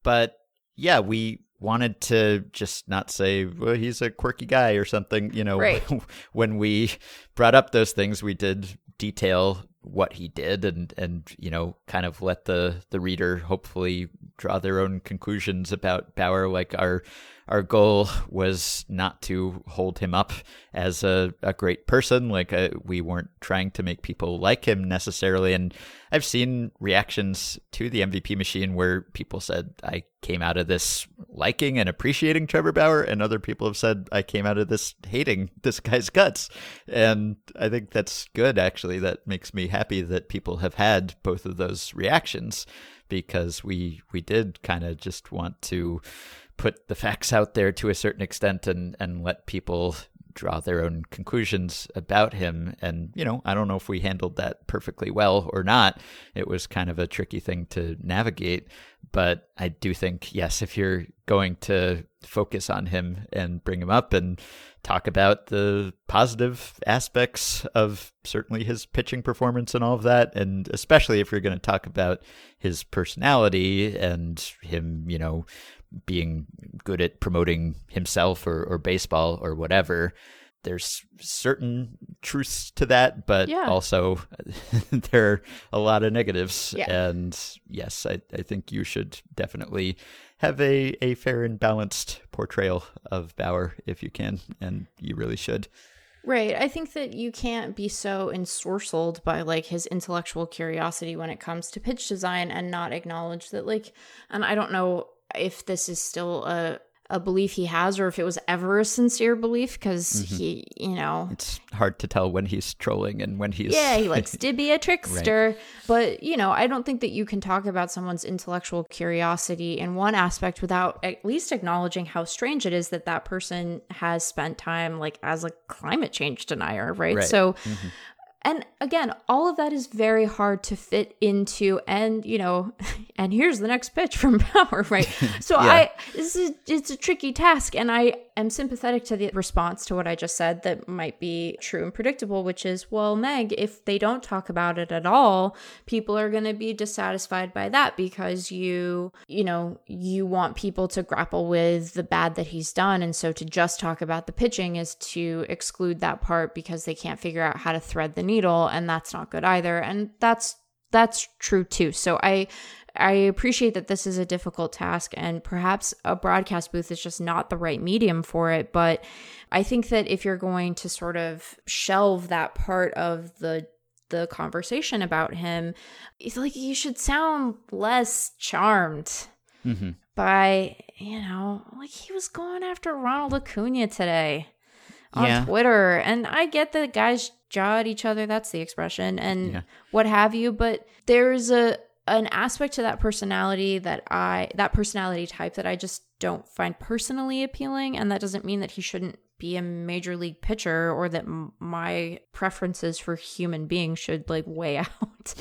But yeah, we wanted to just not say, well, he's a quirky guy or something. You know, Right. [laughs] when we brought up those things, we did detail what he did and and you know kind of let the the reader hopefully draw their own conclusions about Bauer like our our goal was not to hold him up as a, a great person like uh, we weren't trying to make people like him necessarily. And I've seen reactions to the MVP machine where people said I came out of this liking and appreciating Trevor Bauer and other people have said I came out of this hating [laughs] this guy's guts. And I think that's good actually. That makes me happy that people have had both of those reactions because we we did kind of just want to put the facts out there to a certain extent and and let people draw their own conclusions about him. And you know I don't know if we handled that perfectly well or not. It was kind of a tricky thing to navigate. But I do think yes if you're going to focus on him and bring him up and talk about the positive aspects of certainly his pitching performance and all of that and especially if you're going to talk about his personality and him you know being good at promoting himself or, or baseball or whatever there's certain truths to that but Yeah. also [laughs] there are a lot of negatives Yeah. and yes I, I think you should definitely have a, a fair and balanced portrayal of Bauer if you can and you really should Right. I think that you can't be so ensorcelled by like his intellectual curiosity when it comes to pitch design and not acknowledge that like and I don't know if this is still a a belief he has or if it was ever a sincere belief because mm-hmm. he, you know, it's hard to tell when he's trolling and when he's yeah, he likes to be a [laughs] trickster. But, you know, I don't think that you can talk about someone's intellectual curiosity in one aspect without at least acknowledging how strange it is that that person has spent time like as a climate change denier, right? Right. So, mm-hmm. And again, all of that is very hard to fit into, and you know, [laughs] and here's the next pitch from [laughs] Bauer, right? [laughs] So Yeah. I, this is it's a tricky task, and I am sympathetic to the response to what I just said that might be true and predictable, which is, well, Meg, if they don't talk about it at all, people are going to be dissatisfied by that because you, you know, you want people to grapple with the bad that he's done, and so to just talk about the pitching is to exclude that part because they can't figure out how to thread the needle, and that's not good either, and that's that's true too. So I I appreciate that this is a difficult task and perhaps a broadcast booth is just not the right medium for it, but I think that if you're going to sort of shelve that part of the the conversation about him, it's like you should sound less charmed Mhm. by, you know, like he was going after Ronald Acuna today on Yeah. Twitter. And I get that guys jaw at each other, that's the expression, and Yeah. what have you, but there's a an aspect to that personality that I that personality type that I just don't find personally appealing and that doesn't mean that he shouldn't be a major league pitcher or that m- my preferences for human beings should like weigh [laughs] out.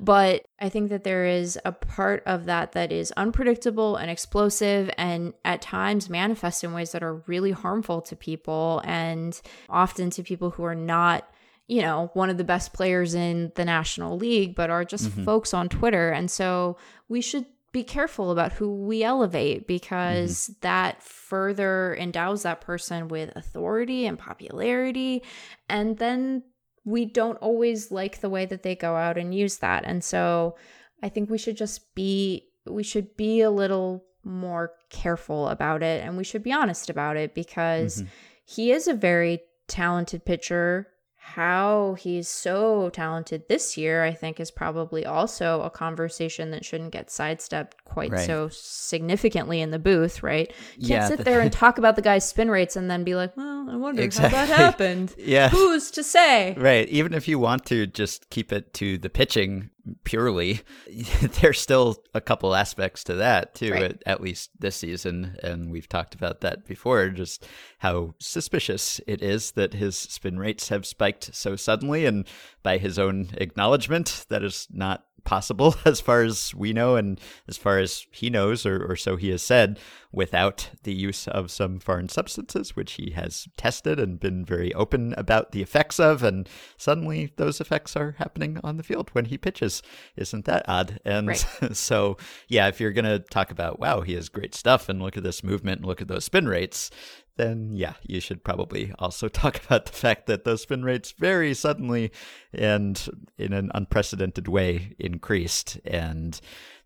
but I think that there is a part of that that is unpredictable and explosive and at times manifest in ways that are really harmful to people and often to people who are not you know, one of the best players in the National League, but are just mm-hmm. folks on Twitter. And so we should be careful about who we elevate mm-hmm. because that further endows that person with authority and popularity. And then we don't always like the way that they go out and use that. And so I think we should just be, we should be a little more careful about it and we should be honest about it because mm-hmm. he is a very talented pitcher how he's so talented this year, I think, is probably also a conversation that shouldn't get sidestepped quite Right. so significantly in the booth, right? You Yeah, can't sit the- there and [laughs] talk about the guy's spin rates and then be like, well, I wonder Exactly. how that [laughs] happened. Yeah. Who's to say? Right. Even if you want to just keep it to the pitching, purely, [laughs] there's still a couple aspects to that too, Right. at, at least this season. And we've talked about that before, just how suspicious it is that his spin rates have spiked so suddenly. And by his own acknowledgement, that is not possible [laughs] as far as we know and as far as he knows or, or so he has said without the use of some foreign substances which he has tested and been very open about the effects of. And suddenly those effects are happening on the field when he pitches. Isn't that odd? And Right. [laughs] so yeah if you're going to talk about wow he has great stuff and look at this movement and look at those spin rates then yeah, you should probably also [laughs] talk about the fact that those spin rates very suddenly and in an unprecedented way increased. And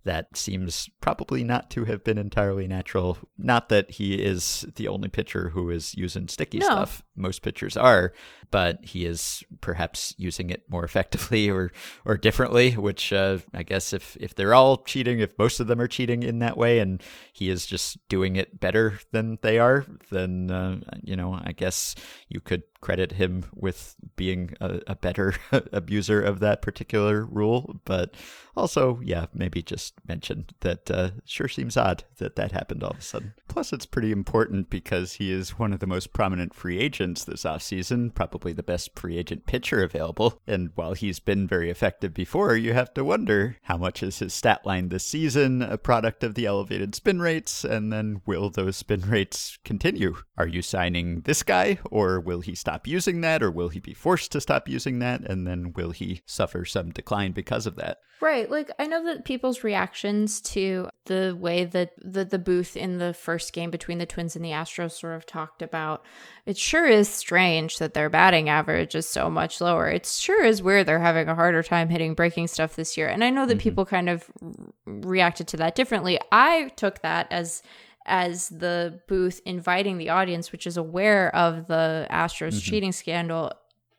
that seems probably not to have been entirely natural. Not that he is the only pitcher who is using sticky No. stuff. Most pitchers are, but he is perhaps using it more effectively [laughs] or or differently. Which uh, I guess if if they're all cheating, if most of them are cheating in that way, and he is just doing it better than they are, then uh, you know I guess you could credit him with being a, a better [laughs] abuser of that particular rule. But also, yeah, maybe just mention that uh, sure seems odd that that happened all of a sudden. Plus, it's pretty important because he is one of the most prominent free agents this offseason, probably the best free agent pitcher available. And while he's been very effective before, you have to wonder how much is his stat line this season a product of the elevated spin rates, and then will those spin rates continue? Are you signing this guy, or will he stop using that, or will he be forced to stop using that, and then will he suffer some decline because of that? Right. Like I know that people's reactions to the way that the, the booth in the first game between the Twins and the Astros sort of talked about, it sure is strange that their batting average is so much lower. It sure is weird they're having a harder time hitting breaking stuff this year. And I know that mm-hmm. people kind of reacted to that differently. I took that as as the booth inviting the audience, which is aware of the Astros mm-hmm. cheating scandal,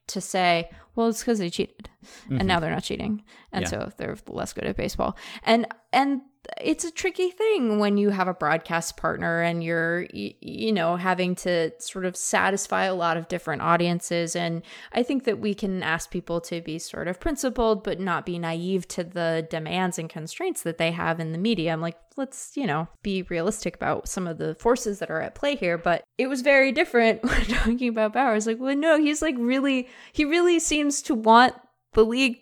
to say, well, it's because they cheated, and mm-hmm. now they're not cheating, and Yeah. so they're less good at baseball. And and it's a tricky thing when you have a broadcast partner and you're you know having to sort of satisfy a lot of different audiences. And i think that we can ask people to be sort of principled but not be naive to the demands and constraints that they have in the media. I'm like let's you know be realistic about some of the forces that are at play here. But it was very different [laughs] when talking about Bauer's like well no he's like really he really seems to want the league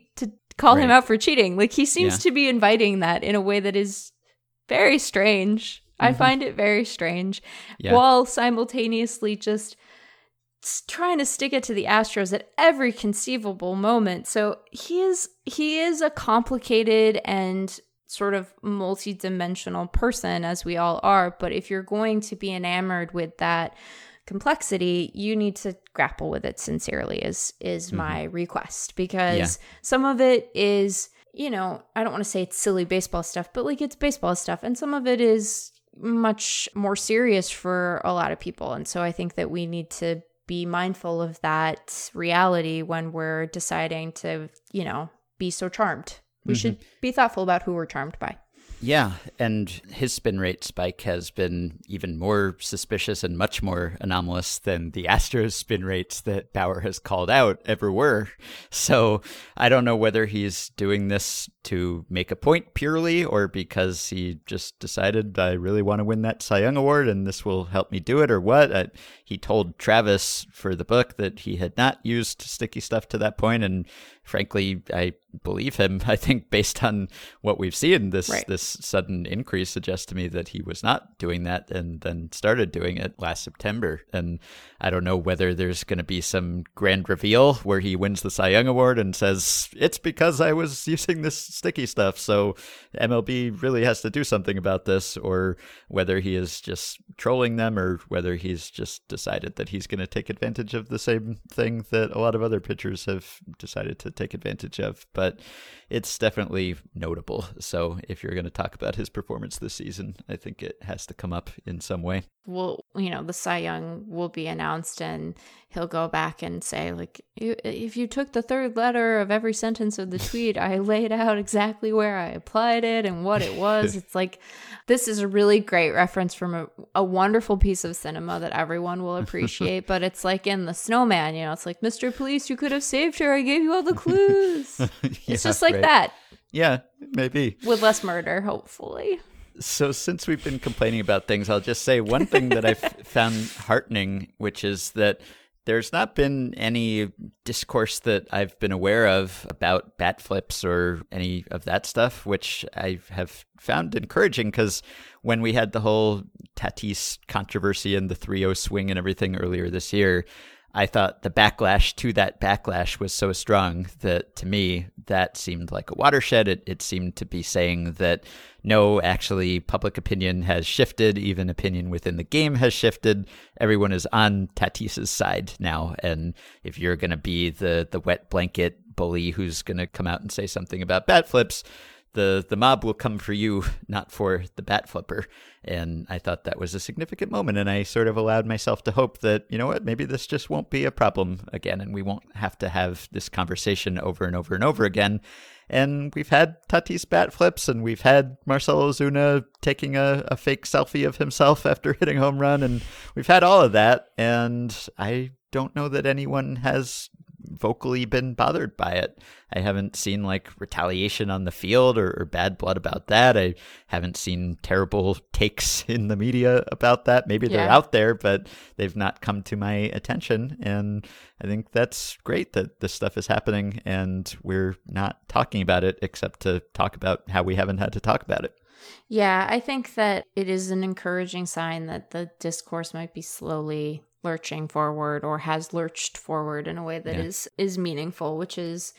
call him out for cheating like he seems Yeah. to be inviting that in a way that is very strange i mm-hmm. find it very strange Yeah. while simultaneously just trying to stick it to the Astros at every conceivable moment. So he is he is a complicated and sort of multi-dimensional person as we all are, but if you're going to be enamored with that complexity, you need to grapple with it sincerely is is mm-hmm. my request because some of it is you know, I don't want to say it's silly baseball stuff, but like it's baseball stuff. And some of it is much more serious for a lot of people. And so I think that we need to be mindful of that reality when we're deciding to, you know, be so charmed. We should mm-hmm. be thoughtful about who we're charmed by. Yeah, and his spin rate spike has been even more suspicious and much more anomalous than the Astros spin rates that Bauer has called out ever were. So I don't know whether he's doing this to make a point purely or because he just decided I really want to win that Cy Young Award and this will help me do it or what. I, he told Travis for the book that he had not used sticky stuff to that point, and frankly, I believe him. [laughs] I think based on what we've seen, this Right. this sudden increase suggests to me that he was not doing that and then started doing it last September. And I don't know whether there's going to be some grand reveal where he wins the Cy Young Award and says it's because I was [laughs] using this sticky stuff. So MLB really has to do something about this, or whether he is just trolling them, or whether he's just decided that he's going to take advantage of the same thing that a lot of other pitchers have decided to take advantage of. But it's definitely notable. So if you're going to talk about his performance this season, I think it has to come up in some way. Will you know the Cy Young will be announced, and he'll go back and say like, if you took the third letter of every sentence of the [laughs] tweet, I laid out exactly where I applied it and what it was. [laughs] it's like this is a really great reference from a, a wonderful piece of cinema that everyone will appreciate. but it's like in the Snowman, you know, it's like Mr. Police, you could have saved her. I gave you all the [laughs] clues. it's just like right. that. Yeah, maybe. with less murder, hopefully. So, since we've been complaining about things, I'll just say one thing that I've [laughs] found heartening, which is that there's not been any discourse that I've been aware of about bat flips or any of that stuff, which I have found encouraging because when we had the whole Tatis controversy and the 3 0 swing and everything earlier this year, I thought the backlash to that backlash was so strong that to me, that seemed like a watershed. It, it seemed to be saying that no, actually, public opinion has shifted. Even opinion within the game has shifted. Everyone is on Tatis's side now. And if you're going to be the, the wet blanket bully who's going to come out and say something about bat flips, the the mob will come for you, [laughs] not for the bat flipper. And I thought that was a significant moment, and I sort of allowed myself to hope that you know what, maybe this just won't be a problem again, and we won't have to have this conversation over and over and over again. And we've had Tatis bat flips, and we've had Marcelo Ozuna taking a, a fake selfie of himself [laughs] after hitting home run, and we've had all of that. And I don't know that anyone has vocally been bothered by it. I haven't seen like retaliation on the field or, or, bad blood about that. I haven't seen terrible [laughs] takes in the media about that. Maybe they're out there, but they've not come to my attention. And I think that's great that this stuff is happening and we're not talking about it except to talk about how we haven't had to talk about it. Yeah, I think that it is an encouraging sign that the discourse might be slowly lurching forward or has lurched forward in a way that Yeah. is is meaningful, which is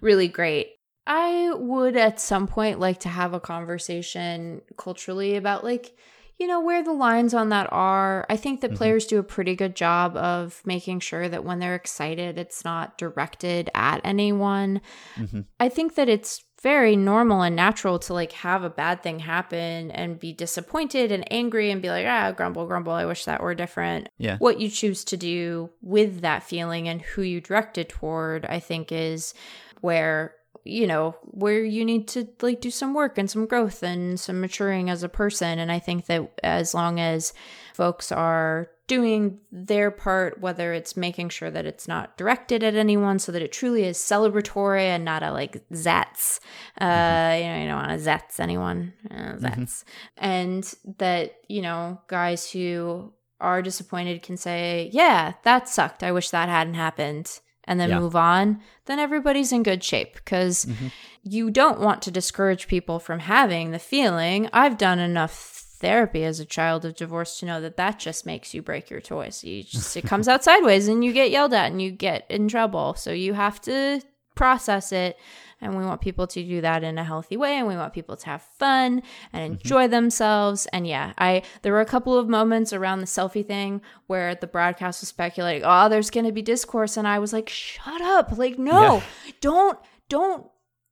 really great. I would at some point like to have a conversation culturally about like you know where the lines on that are. I think that Mhm. players do a pretty good job of making sure that when they're excited it's not directed at anyone. hmm I think that it's very normal and natural to like have a bad thing happen and be disappointed and angry and be like, ah, grumble, grumble. I wish that were different. Yeah. What you choose to do with that feeling and who you direct it toward, I think, is where you know where you need to like do some work and some growth and some maturing as a person and i think that as long as folks are doing their part whether it's making sure that it's not directed at anyone so that it truly is celebratory and not a like zats uh you know you don't want to zats anyone uh, zats and that you know guys who are disappointed can say yeah that sucked i wish that hadn't happened and then Yeah. move on, then everybody's in good shape because Mhm. you don't want to discourage people from having the feeling. I've done enough therapy as a child of divorce to know that that just makes you break your toys. You just it comes out [laughs] sideways and you get yelled at and you get in trouble. So you have to process it and we want people to do that in a healthy way and we want people to have fun and mm-hmm. enjoy themselves and yeah i there were a couple of moments around the selfie thing where the broadcast was speculating oh there's going to be discourse and i was like shut up like no Yeah. don't don't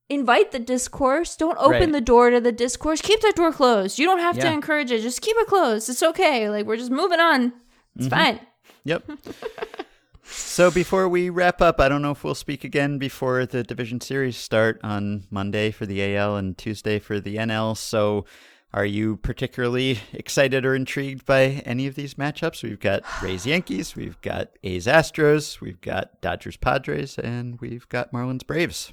invite the discourse don't open Right. the door to the discourse keep that door closed you don't have to encourage it just keep it closed it's okay like we're just moving on it's mm-hmm. fine Yep. [laughs] so before we wrap up, I don't know if we'll speak again before the division series start on Monday for the AL and Tuesday for the NL. So are you particularly excited or intrigued by any of these matchups? We've got [sighs] Rays Yankees, we've got A's Astros, we've got Dodgers Padres, and we've got Marlins Braves.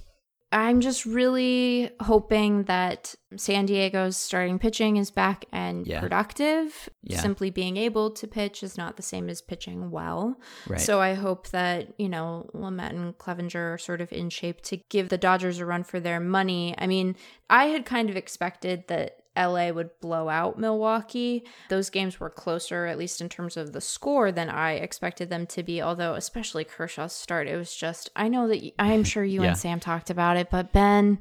I'm just really hoping that San Diego's starting pitching is back and Yeah. productive. Yeah. Simply being able to pitch is not the same as pitching well. Right. So I hope that, you know, Lamet and Clevenger are sort of in shape to give the Dodgers a run for their money. I mean, I had kind of expected that LA would blow out Milwaukee. Those games were closer, at least in terms of the score, than I expected them to be. Although, especially Kershaw's start, it was just, I know that y- I'm sure you Yeah. and Sam talked about it, but Ben,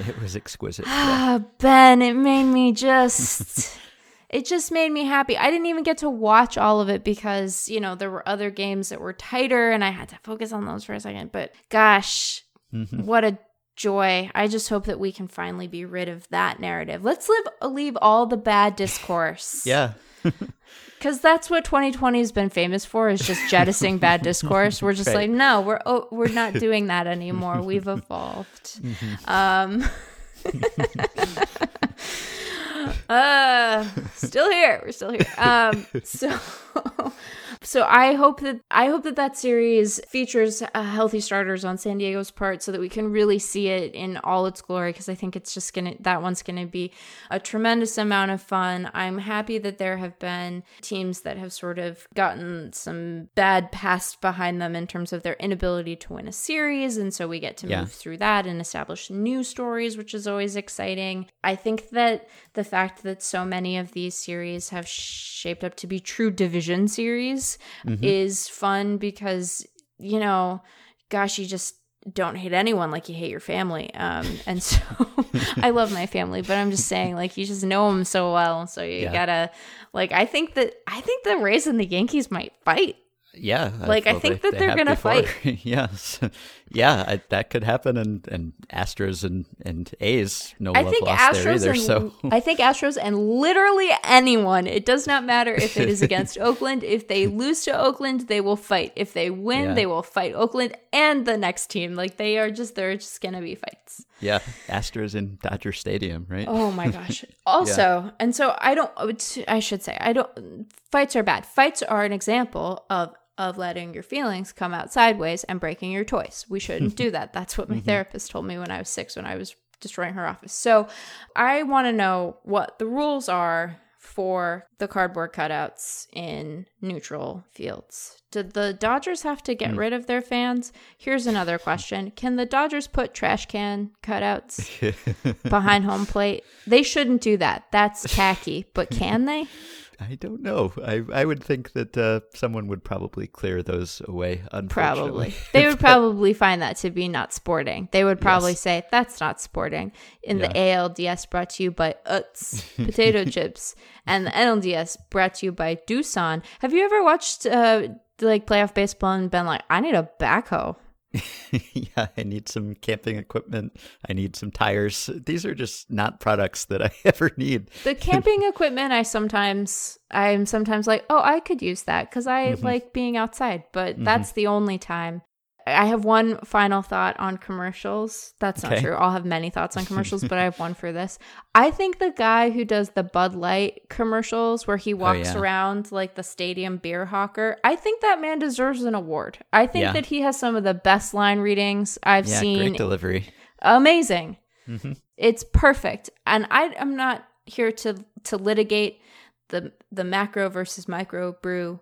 [laughs] it was exquisite. [sighs] Yeah. ah, Ben, it made me just. [laughs] It just made me happy. I didn't even get to watch all of it because, you know, there were other games that were tighter and I had to focus on those for a second. But gosh, Mhm. what a joy. I just hope that we can finally be rid of that narrative. Let's live leave all the bad discourse. [laughs] Yeah. [laughs] Cuz that's what 2020 has been famous for is just jettisoning bad [laughs] discourse. We're just Right. like, no, we're oh, we're not doing that anymore. We've evolved. Um Uh, still here. We're still here. Um, so so I hope that I hope that that series features uh, healthy starters on San Diego's part, so that we can really see it in all its glory. Because I think it's just gonna that one's gonna be a tremendous amount of fun. I'm happy that there have been teams that have sort of gotten some bad past behind them in terms of their inability to win a series, and so we get to Yeah. move through that and establish new stories, which is always exciting. I think that the fact that so many of these series have shaped up to be true division series is fun because, you know, gosh, you just don't hate anyone like you hate your family. Um, [laughs] and so [laughs] I love my family, but I'm just saying, like, you just know them so well. So you Yeah. gotta, like, I think that, I think the Rays and the Yankees might fight. Yeah, Like, I think they- that they they're gonna before. fight. [laughs] yes, yeah, I, that could happen, and and Astros and and A's no I love think lost there Astros either. and so I think Astros and literally anyone. It does not matter if it is [laughs] against Oakland. If they lose to Oakland, they will fight. If they win, Yeah. they will fight Oakland and the next team. Like they are just they're just gonna be fights. yeah, Astros in Dodger Stadium, right? Oh my [laughs] gosh. Also, and so I don't I should say I don't fights are bad. Fights are an example of of letting your feelings come out sideways and breaking your toys. We shouldn't [laughs] do that. That's what my mm-hmm. therapist told me when I was 6 when I was destroying her office. So, I want to know what the rules are for the cardboard cutouts in neutral fields. Did the Dodgers have to get hmm. rid of their fans? Here's another question. Can the Dodgers put trash can cutouts [laughs] behind home plate? They shouldn't do that. That's [laughs] tacky. But can they? I don't know. I I would think that uh, someone would probably clear those away. Unfortunately, Probably. They would [laughs] probably find that to be not sporting. They would probably Yes. say that's not sporting. In the ALDS brought to you by Utz [laughs] potato chips and the NLDS brought to you by Doosan. Have you ever watched uh like playoff baseball and been like, I need a backhoe? [laughs] yeah, I need some camping equipment. I need some tires. These are just not products that I [laughs] ever need. The camping equipment, I sometimes, I'm sometimes like, oh, I could use that because I Mm-hmm. like being outside, but that's the only time. I have one final thought on commercials. That's not true. I'll have many thoughts on [laughs] commercials, but I have one for this. I think the guy who does the Bud Light commercials where he walks Oh, yeah. around like the stadium beer hawker, I think that man deserves an award. I think Yeah. that he has some of the best line readings I've Yeah, seen great delivery. amazing. Mm-hmm. It's perfect, and I am not here to to litigate the the macro versus micro brew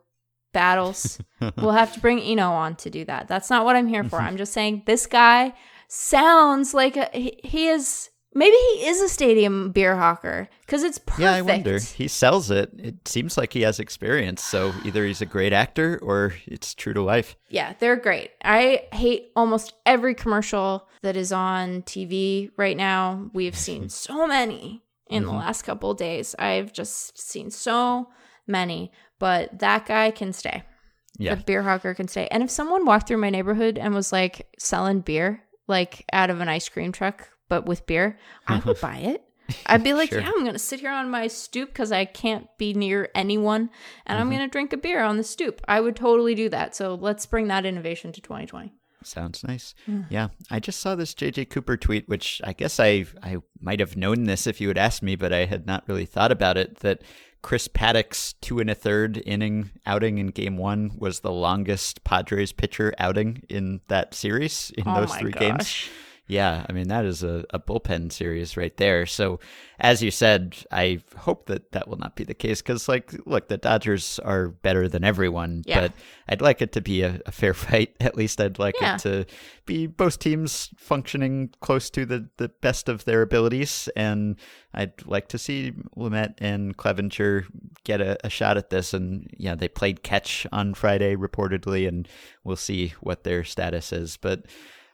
battles. [laughs] we'll have to bring Eno on to do that. That's not what I'm here for. Mm-hmm. I'm just saying this guy sounds like a, he, he is. Maybe he is a stadium beer hawker because it's perfect. Yeah, I wonder. He sells it. It seems like he has experience. So either he's a great actor or it's true to life. Yeah, they're great. I hate almost every commercial that is on TV right now. We've seen [laughs] so many in the mm-hmm. last couple of days. I've just seen so many, but that guy can stay. Yeah. The beer hawker can stay. And if someone walked through my neighborhood and was like selling beer, like out of an ice cream truck, but with beer, I would [laughs] buy it. I'd be like, Sure. yeah, I'm going to sit here on my stoop because I can't be near anyone and I'm mm-hmm. going to drink a beer on the stoop. I would totally do that. So let's bring that innovation to 2020. Sounds nice. Mm. Yeah, I just saw this JJ Cooper tweet, which I guess I I might have known this if you had asked me, but I had not really thought about it. That Chris Paddack's two and a third inning outing in Game One was the longest Padres pitcher outing in that series in Oh those three games. Yeah, I mean that is a, a bullpen series right there. So, as you said, I hope that that will not be the case because, like, look, the Dodgers are better than everyone, Yeah. but I'd like it to be a, a fair [laughs] fight. At least I'd like Yeah. it to be both teams functioning close to the the best of their abilities, and I'd like to see Lamet and Clevenger get a, a shot at this. And yeah, they played catch on Friday reportedly, and we'll see what their status is, but.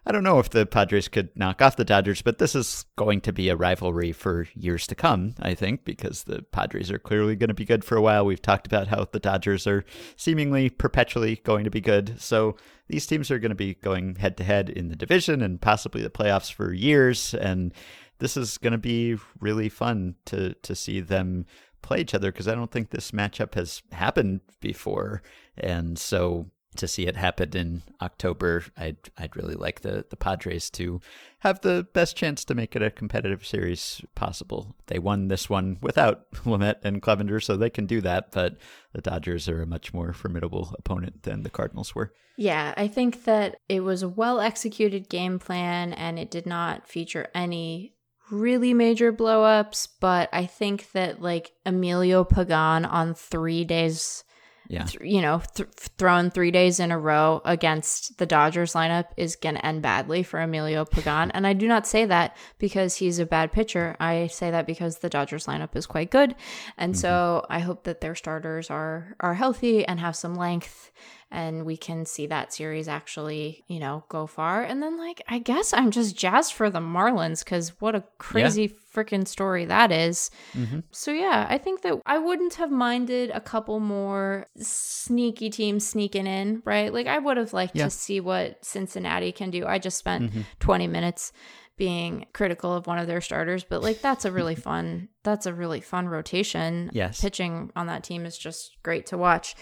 I don't know if the Padres could knock off the Dodgers, but this is going to be a rivalry for years to come, I think, because the Padres are clearly going to be good for a while. We've talked about how the Dodgers are seemingly perpetually going to be good. So these teams are going to be going head to head in the division and possibly the playoffs for years. And this is going to be really fun to, to see them play each other because I don't think this matchup has happened before. And so to see it happen in October. I'd I'd really like the the Padres to have the best chance to make it a competitive series possible. They won this one without [laughs] Lamet and Clevenger, so they can do that. But the Dodgers are a much more formidable opponent than the Cardinals were. Yeah, I think that it was a well executed game plan and it did not feature any really major blowups, but I think that like Emilio Pagan on three days, Yeah. th- you know, th- thrown three days in a row against the Dodgers lineup is going to end badly for Emilio Pagan. and I do not say that because he's a bad pitcher. I say that because the Dodgers lineup is quite good. And mm-hmm. so I hope that their starters are are healthy and have some length and we can see that series actually, you know, go far. And then like I guess I'm just jazzed for the Marlins cuz what a crazy freaking story that is. Mm-hmm. So yeah, I think that I wouldn't have minded a couple more sneaky teams sneaking in, right? Like I would have liked Yeah. to see what Cincinnati can do. I just spent mm-hmm. 20 minutes being critical of one of their starters, but like that's a really [laughs] fun that's a really fun rotation. Yes. Pitching on that team is just great to watch.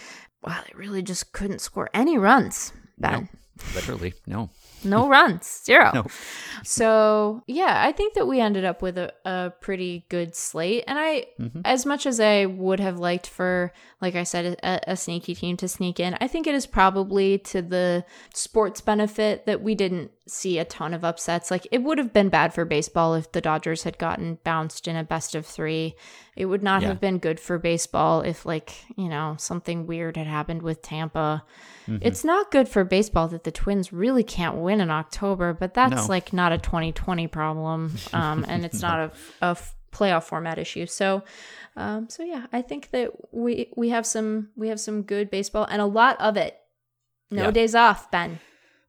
Wow, they really just couldn't score any runs. Ben. Literally, no. No [laughs] runs, zero. No. So yeah, I think that we ended up with a, a pretty good slate. And I, Mm-hmm. as much as I would have liked for, like I said, a, a sneaky team to sneak in, I think it is probably to the sports benefit that we didn't see a ton of upsets. Like it would have been bad for baseball if the Dodgers had gotten bounced in a best of three. It would not Yeah. have been good for baseball if, like, you know, something weird had happened with Tampa. It's not good for baseball that the Twins really can't win in October, but that's No. like not a 2020 problem, um, and it's [laughs] not a, a f- playoff format issue. So, um, so yeah, I think that we we have some we have some good baseball and a lot of it. No Yeah. days off, Ben.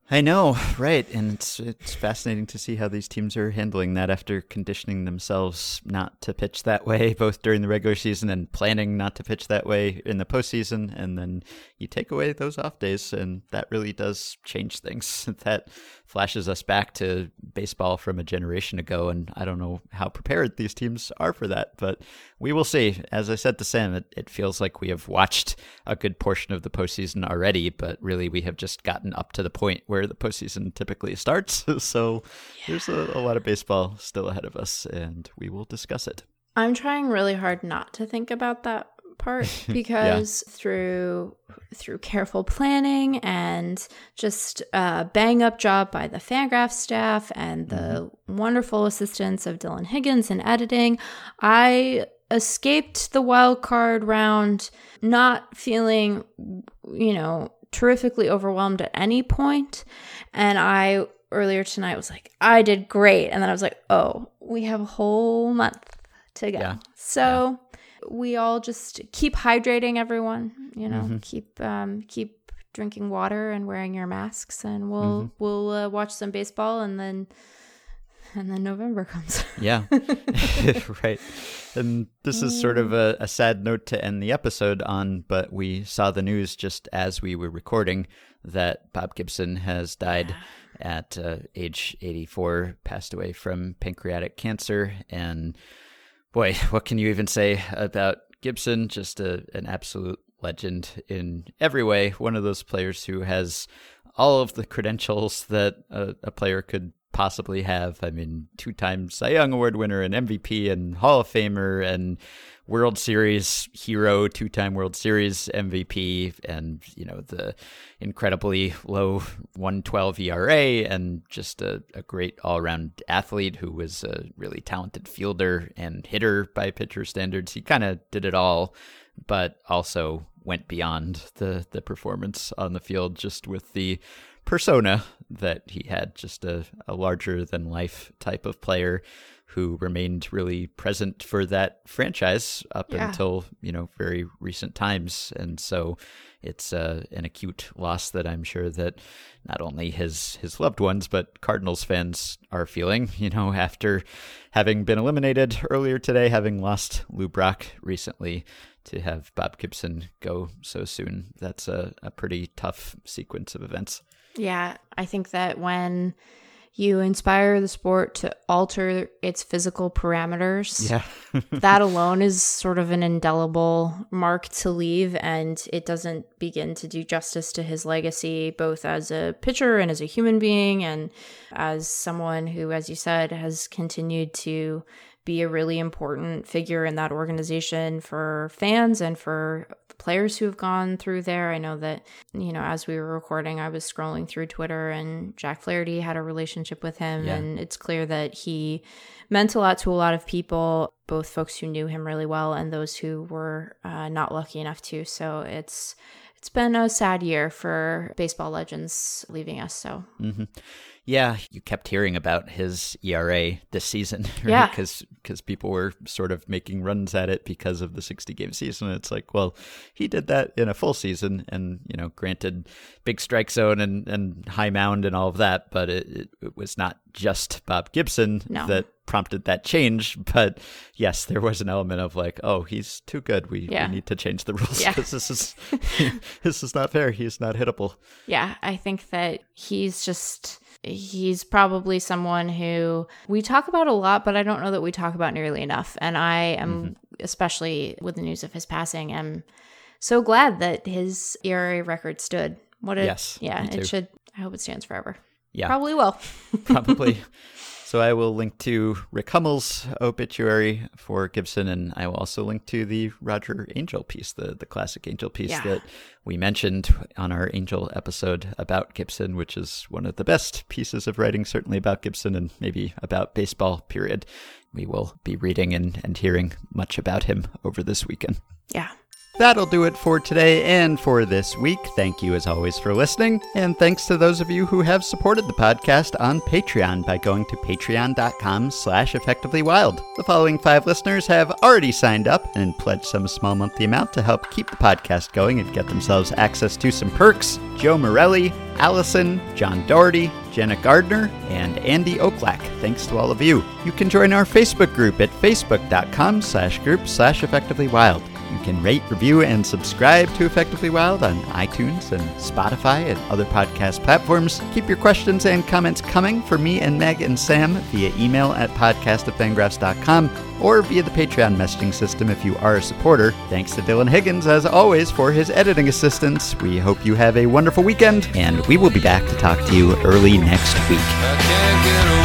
I know, [sighs] right? And it's it's fascinating to see how these teams are handling that after conditioning themselves not to pitch that way, [laughs] both during the regular season and planning not to pitch that way in the postseason. And then you take away those off days, and that really does change things. [laughs] that flashes us back to baseball from a generation ago, and I don't know how prepared these teams are for that, but we will see. As I said to Sam, it, it feels like we have watched a good portion of the postseason already, but really we have just gotten up to the point where the postseason typically starts. [laughs] so there's a, a lot of baseball still ahead of us, and we will discuss it. I'm trying really hard not to think about that part [laughs] because through through careful planning and just a bang up job by the Fangraph staff and the mm-hmm. wonderful assistance of Dylan Higgins in editing, I escaped the wild card round not feeling you know terrifically overwhelmed at any point and I earlier tonight was like I did great and then I was like oh we have a whole month to go. Yeah. So we all just keep hydrating everyone, you know, Mm-hmm. keep um keep drinking water and wearing your masks and we'll Mm-hmm. we'll uh, watch some baseball and then and then November comes. Yeah. [laughs] [laughs] right. And this is sort of a, a sad note to end the episode on, but we saw the news just as we were recording that Bob Gibson has died at uh, age 84, passed away from pancreatic cancer. And boy, [laughs] what can you even say about Gibson? Just a, an absolute legend in every way. One of those players who has all of the credentials that a, a player could possibly have. I mean, two time Cy Young Award winner, and MVP, and Hall of Famer, and World Series hero, two time World Series MVP, and, you know, the incredibly low 112 ERA, and just a, a great all around athlete who was a really talented fielder and hitter by pitcher standards. He kind of did it all, but also went beyond the, the performance on the field just with the persona that he had, just a, a larger than life type of player who remained really present for that franchise up Yeah. until, you know, very recent times. And so it's uh, an acute loss that I'm sure that not only his his loved ones but Cardinals fans are feeling, you know, after having been eliminated earlier today, having lost Lou Brock recently to have Bob Gibson go so soon. That's a, a pretty tough sequence of events. Yeah, I think that when you inspire the sport to alter its physical parameters. Yeah. [laughs] that alone is sort of an indelible mark to leave, and it doesn't begin to do justice to his legacy, both as a pitcher and as a human being, and as someone who, as you said, has continued to be a really important figure in that organization for fans and for players who have gone through there. I know that, you know, as we were recording, I was scrolling through Twitter and Jack Flaherty had a relationship with him. Yeah. And it's clear that he meant a lot to a lot of people, both folks who knew him really well and those who were uh, not lucky enough to. So it's, it's been a sad year for baseball legends leaving us. So hmm Yeah, you kept hearing about his ERA this season, [laughs] right? Yeah. Because because people were sort of making runs at it because of the 60 game season. It's like, well, he did that in a full season and, you know, granted big strike zone and, and high mound and all of that, but it, it, it was not just Bob Gibson No. that prompted that change. But yes, there was an element of like, oh, he's too good. We, Yeah. we need to change the rules Yeah. because [laughs] this is [laughs] this is not fair. He's not hittable. Yeah, I think that he's just he's probably someone who we talk about a lot, but I don't know that we talk about nearly enough. And I am mm-hmm. especially with the news of his passing, am so glad that his ERA record stood. What a Yes, yeah, it should I hope it stands forever. Yeah. Probably will. [laughs] probably. So I will link to Rick Hummel's obituary for Gibson, and I will also link to the Roger Angell piece, the the classic Angell piece Yeah. that we mentioned on our Angell episode about Gibson, which is one of the best pieces of writing, certainly about Gibson and maybe about baseball. Period. We will be reading and, and hearing much about him over this weekend. Yeah. That'll do it for today and for this week. Thank you as always for listening, and thanks to those of you who have supported the podcast on Patreon by going to patreon.com slash effectivelywild. The following five listeners have already signed up and pledged some small monthly amount to help keep the podcast going and get themselves access to some perks. Joe Morelli, Allison, John Doherty, Jenna Gardner, and Andy Oaklack. Thanks to all of you. You can join our Facebook group at facebook.com slash group slash effectivelywild. You can rate, review, and subscribe to Effectively Wild on iTunes and Spotify and other podcast platforms. Keep your questions and comments coming for me and Meg and Sam via email at podcast@fangraphs.com or via the Patreon messaging system if you are a supporter. Thanks to Dylan Higgins, as always, for his editing assistance. We hope you have a wonderful weekend, and we will be back to talk to you early next week.